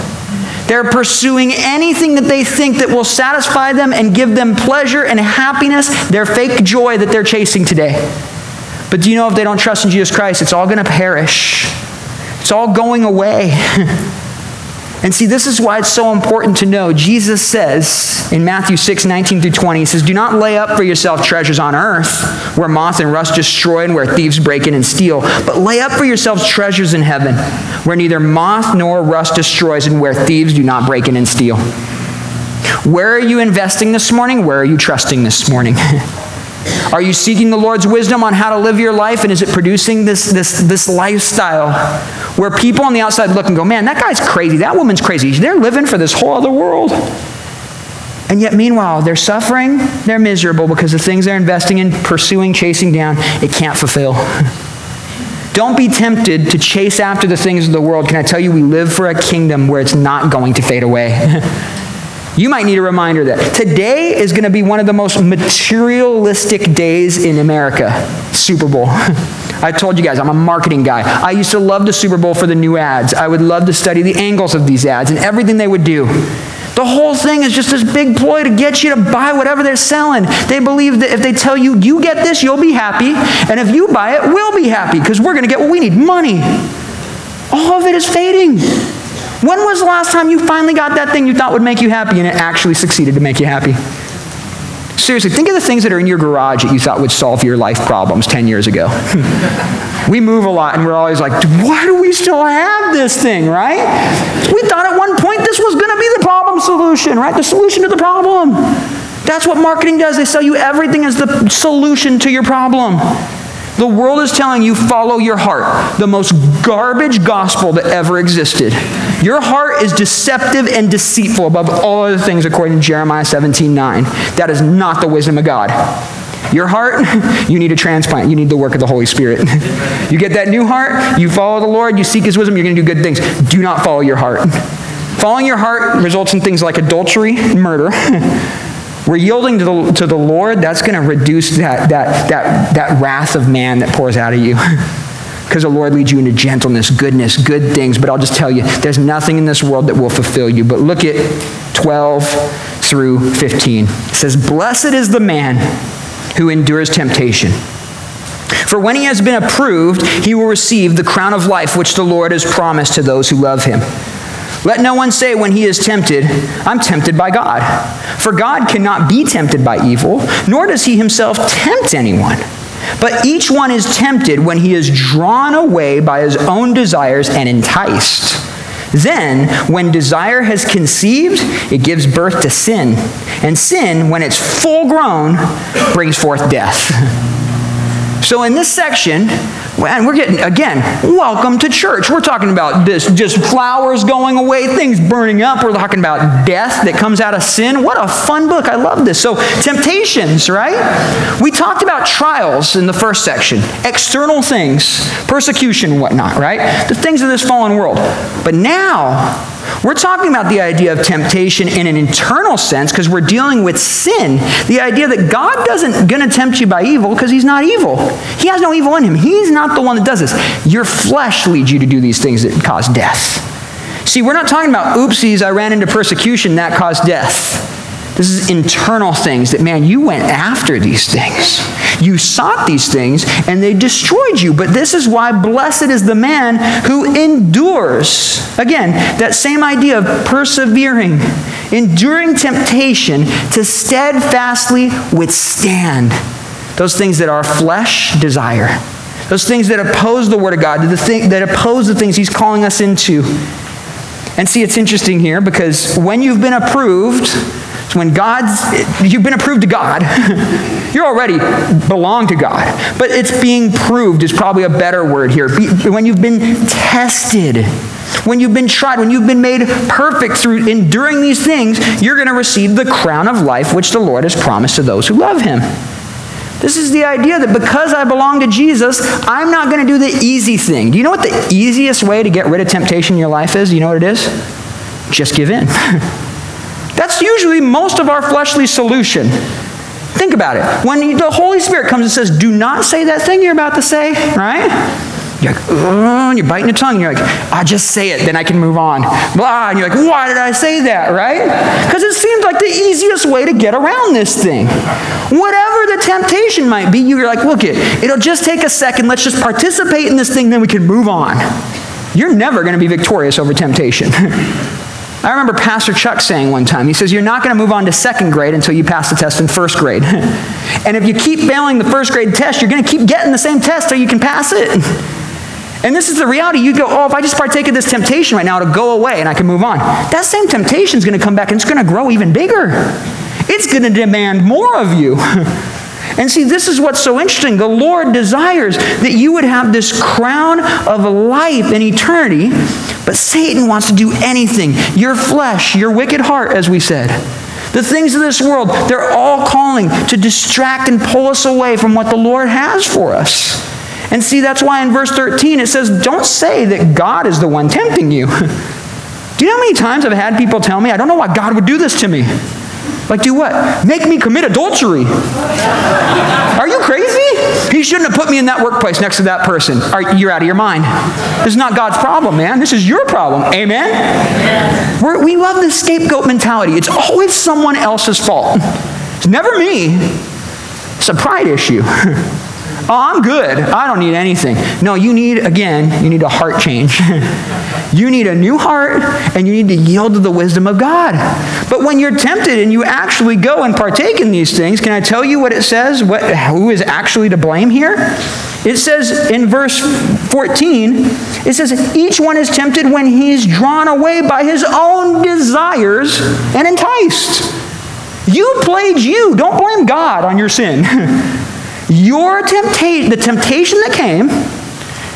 They're pursuing anything that they think that will satisfy them and give them pleasure and happiness, their fake joy that they're chasing today. But do you know if they don't trust in Jesus Christ, it's all going to perish. It's all going away. And see, this is why it's so important to know. Jesus says in Matthew 6, 19 through 20, He says, Do not lay up for yourself treasures on earth, where moth and rust destroy and where thieves break in and steal, but lay up for yourselves treasures in heaven, where neither moth nor rust destroys and where thieves do not break in and steal. Where are you investing this morning? Where are you trusting this morning? Are you seeking the Lord's wisdom on how to live your life? And is it producing this, this, this lifestyle where people on the outside look and go, man, that guy's crazy. That woman's crazy. They're living for this whole other world. And yet, meanwhile, they're suffering, they're miserable because the things they're investing in, pursuing, chasing down, it can't fulfill. Don't be tempted to chase after the things of the world. Can I tell you, we live for a kingdom where it's not going to fade away. You might need a reminder that today is going to be one of the most materialistic days in America Super Bowl. I told you guys, I'm a marketing guy. I used to love the Super Bowl for the new ads. I would love to study the angles of these ads and everything they would do. The whole thing is just this big ploy to get you to buy whatever they're selling. They believe that if they tell you, you get this, you'll be happy. And if you buy it, we'll be happy because we're going to get what we need money. All of it is fading. When was the last time you finally got that thing you thought would make you happy and it actually succeeded to make you happy? Seriously, think of the things that are in your garage that you thought would solve your life problems 10 years ago. we move a lot and we're always like, why do we still have this thing, right? We thought at one point this was going to be the problem solution, right? The solution to the problem. That's what marketing does. They sell you everything as the solution to your problem. The world is telling you, follow your heart, the most garbage gospel that ever existed. Your heart is deceptive and deceitful above all other things, according to Jeremiah 17 9. That is not the wisdom of God. Your heart, you need a transplant. You need the work of the Holy Spirit. you get that new heart, you follow the Lord, you seek His wisdom, you're going to do good things. Do not follow your heart. Following your heart results in things like adultery and murder. We're yielding to the, to the Lord, that's going to reduce that, that, that, that wrath of man that pours out of you. because the Lord leads you into gentleness, goodness, good things. But I'll just tell you, there's nothing in this world that will fulfill you. But look at 12 through 15. It says, Blessed is the man who endures temptation. For when he has been approved, he will receive the crown of life which the Lord has promised to those who love him. Let no one say when he is tempted, I'm tempted by God. For God cannot be tempted by evil, nor does he himself tempt anyone. But each one is tempted when he is drawn away by his own desires and enticed. Then, when desire has conceived, it gives birth to sin. And sin, when it's full grown, brings forth death. So, in this section, and we're getting, again, welcome to church. We're talking about this, just flowers going away, things burning up. We're talking about death that comes out of sin. What a fun book. I love this. So, temptations, right? We talked about trials in the first section, external things, persecution, whatnot, right? The things of this fallen world. But now, we're talking about the idea of temptation in an internal sense because we're dealing with sin. The idea that God doesn't going to tempt you by evil because he's not evil. He has no evil in him. He's not the one that does this. Your flesh leads you to do these things that cause death. See, we're not talking about oopsies, I ran into persecution that caused death. This is internal things that, man, you went after these things. You sought these things and they destroyed you. But this is why blessed is the man who endures. Again, that same idea of persevering, enduring temptation to steadfastly withstand those things that our flesh desire, those things that oppose the Word of God, the thing, that oppose the things He's calling us into. And see, it's interesting here because when you've been approved, when God's, you've been approved to God. you already belong to God. But it's being proved is probably a better word here. When you've been tested, when you've been tried, when you've been made perfect through enduring these things, you're going to receive the crown of life which the Lord has promised to those who love him. This is the idea that because I belong to Jesus, I'm not going to do the easy thing. Do you know what the easiest way to get rid of temptation in your life is? You know what it is? Just give in. That's usually most of our fleshly solution. Think about it. When the Holy Spirit comes and says, do not say that thing you're about to say, right? You're like, and you're biting your tongue. You're like, I'll just say it, then I can move on. Blah. And you're like, why did I say that, right? Because it seems like the easiest way to get around this thing. Whatever the temptation might be, you're like, look, it, it'll just take a second. Let's just participate in this thing, then we can move on. You're never going to be victorious over temptation. I remember Pastor Chuck saying one time, he says, You're not going to move on to second grade until you pass the test in first grade. and if you keep failing the first grade test, you're going to keep getting the same test till you can pass it. And this is the reality. You go, Oh, if I just partake of this temptation right now, it'll go away and I can move on. That same temptation is going to come back and it's going to grow even bigger. It's going to demand more of you. And see, this is what's so interesting. The Lord desires that you would have this crown of life in eternity, but Satan wants to do anything. Your flesh, your wicked heart, as we said. The things of this world, they're all calling to distract and pull us away from what the Lord has for us. And see, that's why in verse 13 it says, Don't say that God is the one tempting you. Do you know how many times I've had people tell me, I don't know why God would do this to me? Like, do what? Make me commit adultery. Are you crazy? He shouldn't have put me in that workplace next to that person. You're out of your mind. This is not God's problem, man. This is your problem. Amen? We're, we love the scapegoat mentality. It's always someone else's fault. It's never me. It's a pride issue. Oh, I'm good. I don't need anything. No, you need, again, you need a heart change. you need a new heart, and you need to yield to the wisdom of God. But when you're tempted and you actually go and partake in these things, can I tell you what it says? What, who is actually to blame here? It says in verse 14, it says, Each one is tempted when he's drawn away by his own desires and enticed. You played you. Don't blame God on your sin. your temptation, the temptation that came,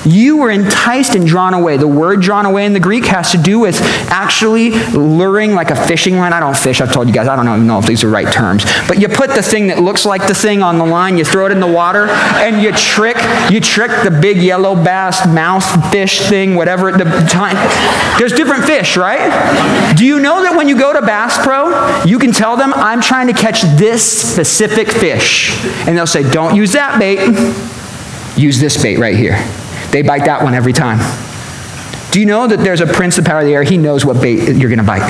you were enticed and drawn away. The word drawn away in the Greek has to do with actually luring like a fishing line. I don't fish, I've told you guys. I don't even know if these are right terms. But you put the thing that looks like the thing on the line, you throw it in the water, and you trick, you trick the big yellow bass mouth fish thing, whatever the time. There's different fish, right? Do you know that when you go to Bass Pro, you can tell them, I'm trying to catch this specific fish. And they'll say, don't use that bait. Use this bait right here. They bite that one every time. Do you know that there's a prince of power of the air? He knows what bait you're going to bite.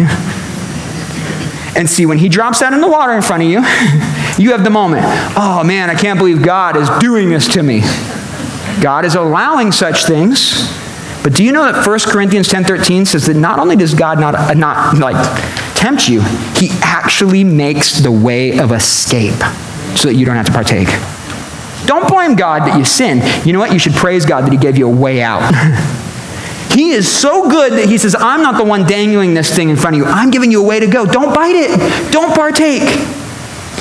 And see, when he drops that in the water in front of you, you have the moment, oh man, I can't believe God is doing this to me. God is allowing such things. But do you know that 1 Corinthians 10:13 says that not only does God not, uh, not like tempt you, he actually makes the way of escape so that you don't have to partake. Don't blame God that you sin. You know what? You should praise God that He gave you a way out. he is so good that He says, I'm not the one dangling this thing in front of you. I'm giving you a way to go. Don't bite it. Don't partake.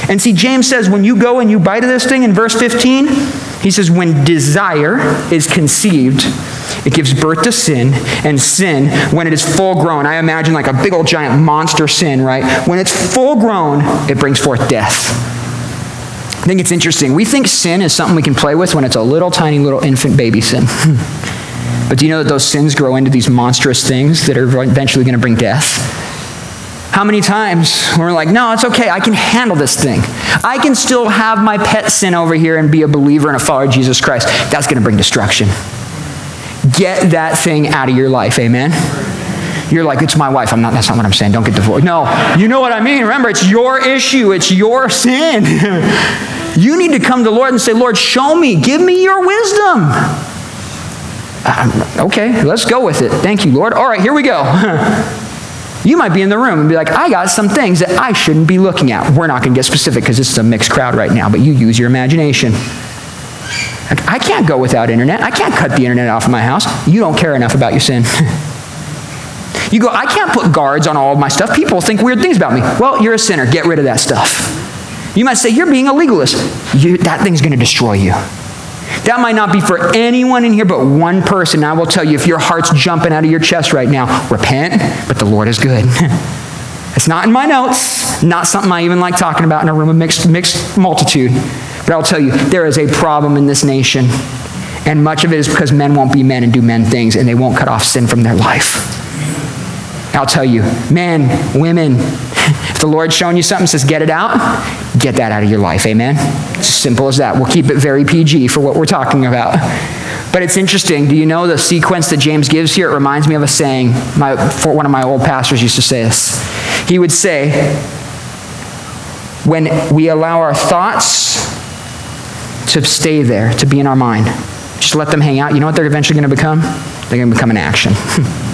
And see, James says, when you go and you bite of this thing in verse 15, he says, when desire is conceived, it gives birth to sin, and sin, when it is full grown, I imagine like a big old giant monster sin, right? When it's full grown, it brings forth death. I think it's interesting. We think sin is something we can play with when it's a little tiny little infant baby sin. but do you know that those sins grow into these monstrous things that are eventually going to bring death? How many times we're like, no, it's okay, I can handle this thing. I can still have my pet sin over here and be a believer and a follower of Jesus Christ. That's going to bring destruction. Get that thing out of your life, amen? You're like, it's my wife. I'm not, that's not what I'm saying. Don't get divorced. No, you know what I mean. Remember, it's your issue, it's your sin. You need to come to the Lord and say, Lord, show me, give me your wisdom. Okay, let's go with it. Thank you, Lord. All right, here we go. you might be in the room and be like, I got some things that I shouldn't be looking at. We're not going to get specific because this is a mixed crowd right now, but you use your imagination. I can't go without internet. I can't cut the internet off of my house. You don't care enough about your sin. you go, I can't put guards on all of my stuff. People think weird things about me. Well, you're a sinner. Get rid of that stuff. You might say, You're being a legalist. You, that thing's going to destroy you. That might not be for anyone in here but one person. I will tell you, if your heart's jumping out of your chest right now, repent, but the Lord is good. it's not in my notes, not something I even like talking about in a room of mixed, mixed multitude. But I'll tell you, there is a problem in this nation. And much of it is because men won't be men and do men things, and they won't cut off sin from their life. I'll tell you, men, women, the Lord's showing you something, says get it out, get that out of your life. Amen? It's as simple as that. We'll keep it very PG for what we're talking about. But it's interesting. Do you know the sequence that James gives here? It reminds me of a saying. My, one of my old pastors used to say this. He would say, when we allow our thoughts to stay there, to be in our mind, just let them hang out, you know what they're eventually going to become? They're going to become an action.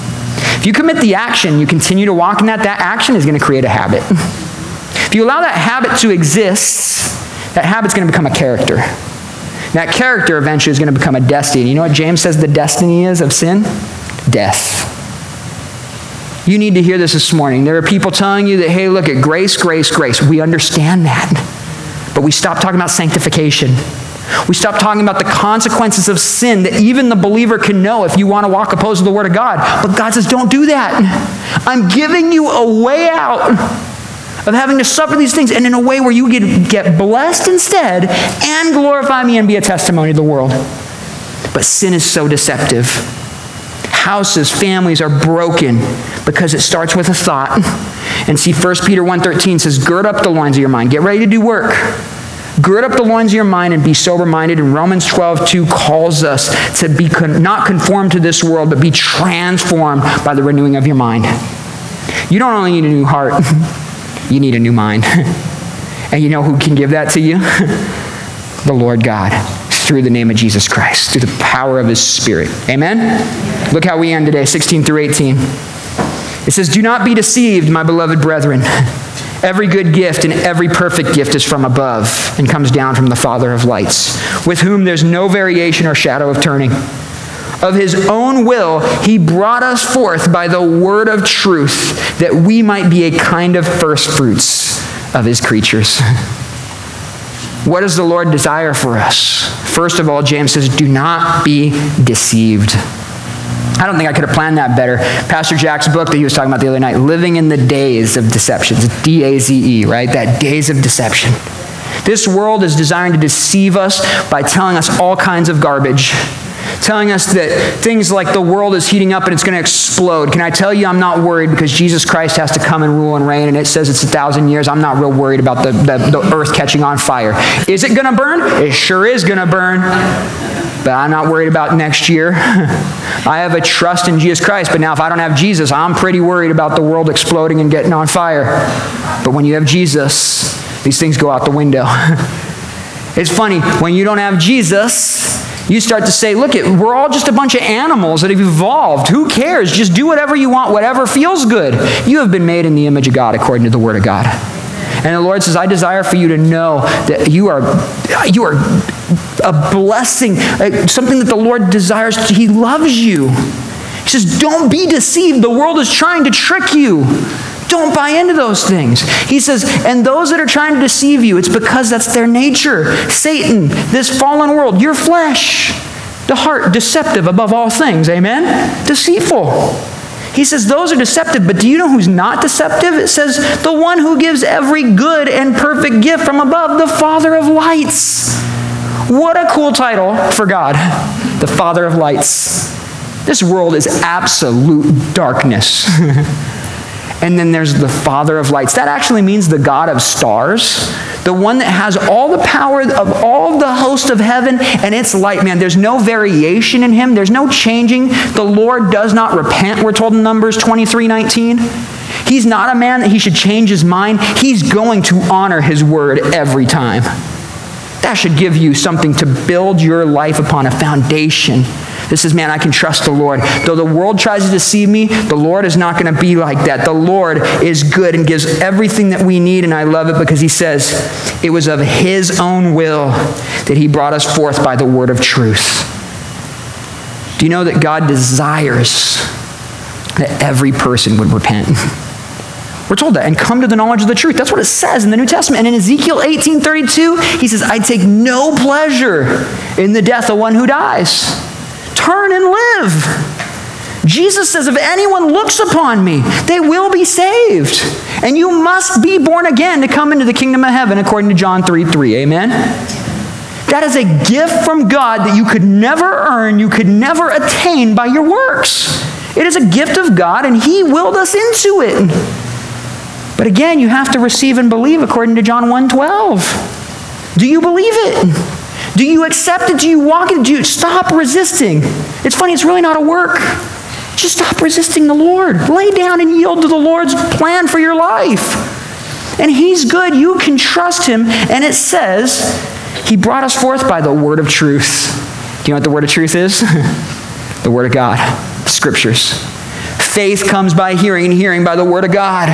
If you commit the action, you continue to walk in that, that action is going to create a habit. If you allow that habit to exist, that habit's going to become a character. That character eventually is going to become a destiny. You know what James says the destiny is of sin? Death. You need to hear this this morning. There are people telling you that, hey, look at grace, grace, grace. We understand that. But we stop talking about sanctification. We stop talking about the consequences of sin that even the believer can know if you want to walk opposed to the Word of God. But God says, don't do that. I'm giving you a way out of having to suffer these things and in a way where you get, get blessed instead and glorify me and be a testimony to the world. But sin is so deceptive. Houses, families are broken because it starts with a thought. And see, 1 Peter 1.13 says, gird up the loins of your mind. Get ready to do work. Gird up the loins of your mind and be sober minded. And Romans 12, 2 calls us to be con- not conformed to this world, but be transformed by the renewing of your mind. You don't only need a new heart, you need a new mind. and you know who can give that to you? the Lord God through the name of Jesus Christ, through the power of his Spirit. Amen? Look how we end today, 16 through 18. It says, Do not be deceived, my beloved brethren. Every good gift and every perfect gift is from above and comes down from the Father of lights, with whom there's no variation or shadow of turning. Of his own will, he brought us forth by the word of truth, that we might be a kind of firstfruits of his creatures. What does the Lord desire for us? First of all, James says, do not be deceived. I don't think I could have planned that better. Pastor Jack's book that he was talking about the other night, Living in the Daze of Deceptions, D A Z E, right? That days of deception. This world is designed to deceive us by telling us all kinds of garbage telling us that things like the world is heating up and it's going to explode. Can I tell you, I'm not worried because Jesus Christ has to come and rule and reign, and it says it's a thousand years. I'm not real worried about the, the, the earth catching on fire. Is it going to burn? It sure is going to burn. But I'm not worried about next year. I have a trust in Jesus Christ, but now if I don't have Jesus, I'm pretty worried about the world exploding and getting on fire. But when you have Jesus, these things go out the window. it's funny, when you don't have Jesus, you start to say, look, we're all just a bunch of animals that have evolved. Who cares? Just do whatever you want, whatever feels good. You have been made in the image of God according to the Word of God. And the Lord says, I desire for you to know that you are, you are a blessing, uh, something that the Lord desires. He loves you. He says, Don't be deceived. The world is trying to trick you. Don't buy into those things. He says, and those that are trying to deceive you, it's because that's their nature. Satan, this fallen world, your flesh, the heart, deceptive above all things. Amen? Deceitful. He says those are deceptive, but do you know who's not deceptive? It says the one who gives every good and perfect gift from above, the Father of lights. What a cool title for God, the Father of lights. This world is absolute darkness. and then there's the Father of lights. That actually means the God of stars, the one that has all the power of all the host of heaven and its light. Man, there's no variation in him, there's no changing. The Lord does not repent, we're told in Numbers 23 19. He's not a man that he should change his mind. He's going to honor his word every time. That should give you something to build your life upon a foundation this is, man, I can trust the Lord. Though the world tries to deceive me, the Lord is not going to be like that. The Lord is good and gives everything that we need, and I love it because He says it was of His own will that He brought us forth by the word of truth. Do you know that God desires that every person would repent? We're told that and come to the knowledge of the truth. That's what it says in the New Testament. And in Ezekiel 18:32, he says, "I take no pleasure in the death of one who dies." Turn and live. Jesus says, If anyone looks upon me, they will be saved. And you must be born again to come into the kingdom of heaven, according to John 3 3. Amen? That is a gift from God that you could never earn, you could never attain by your works. It is a gift of God, and He willed us into it. But again, you have to receive and believe according to John 1 12. Do you believe it? Do you accept it? Do you walk it? Do you stop resisting? It's funny, it's really not a work. Just stop resisting the Lord. Lay down and yield to the Lord's plan for your life. And He's good. You can trust Him. And it says, He brought us forth by the word of truth. Do you know what the word of truth is? the word of God, the scriptures. Faith comes by hearing, and hearing by the word of God.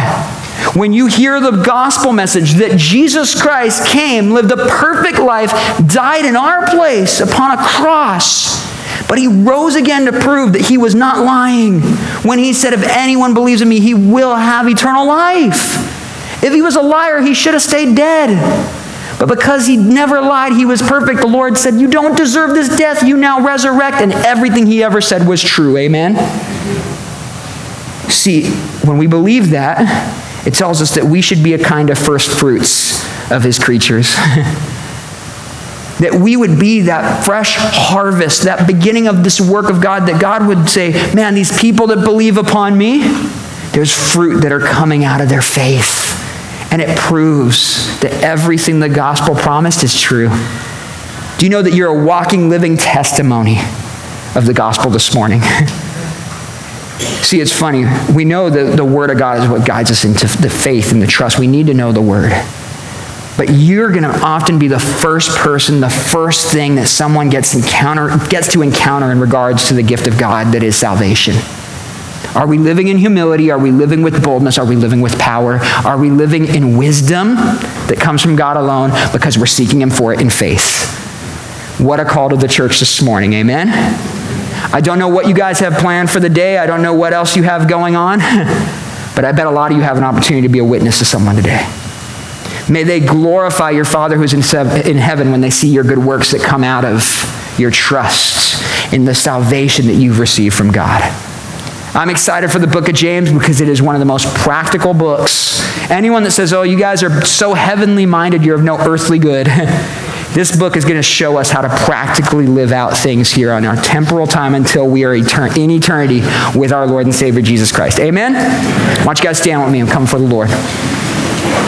When you hear the gospel message that Jesus Christ came, lived a perfect life, died in our place upon a cross, but he rose again to prove that he was not lying when he said, If anyone believes in me, he will have eternal life. If he was a liar, he should have stayed dead. But because he never lied, he was perfect. The Lord said, You don't deserve this death, you now resurrect. And everything he ever said was true. Amen? See, when we believe that, it tells us that we should be a kind of first fruits of his creatures. that we would be that fresh harvest, that beginning of this work of God, that God would say, Man, these people that believe upon me, there's fruit that are coming out of their faith. And it proves that everything the gospel promised is true. Do you know that you're a walking, living testimony of the gospel this morning? See, it's funny. We know that the Word of God is what guides us into the faith and the trust. We need to know the Word. But you're going to often be the first person, the first thing that someone gets, encounter, gets to encounter in regards to the gift of God that is salvation. Are we living in humility? Are we living with boldness? Are we living with power? Are we living in wisdom that comes from God alone because we're seeking Him for it in faith? What a call to the church this morning. Amen? I don't know what you guys have planned for the day. I don't know what else you have going on. but I bet a lot of you have an opportunity to be a witness to someone today. May they glorify your Father who's in heaven when they see your good works that come out of your trust in the salvation that you've received from God. I'm excited for the book of James because it is one of the most practical books. Anyone that says, oh, you guys are so heavenly minded, you're of no earthly good. this book is going to show us how to practically live out things here on our temporal time until we are etern- in eternity with our Lord and Savior Jesus Christ. Amen? Why don't you guys stand with me and come for the Lord?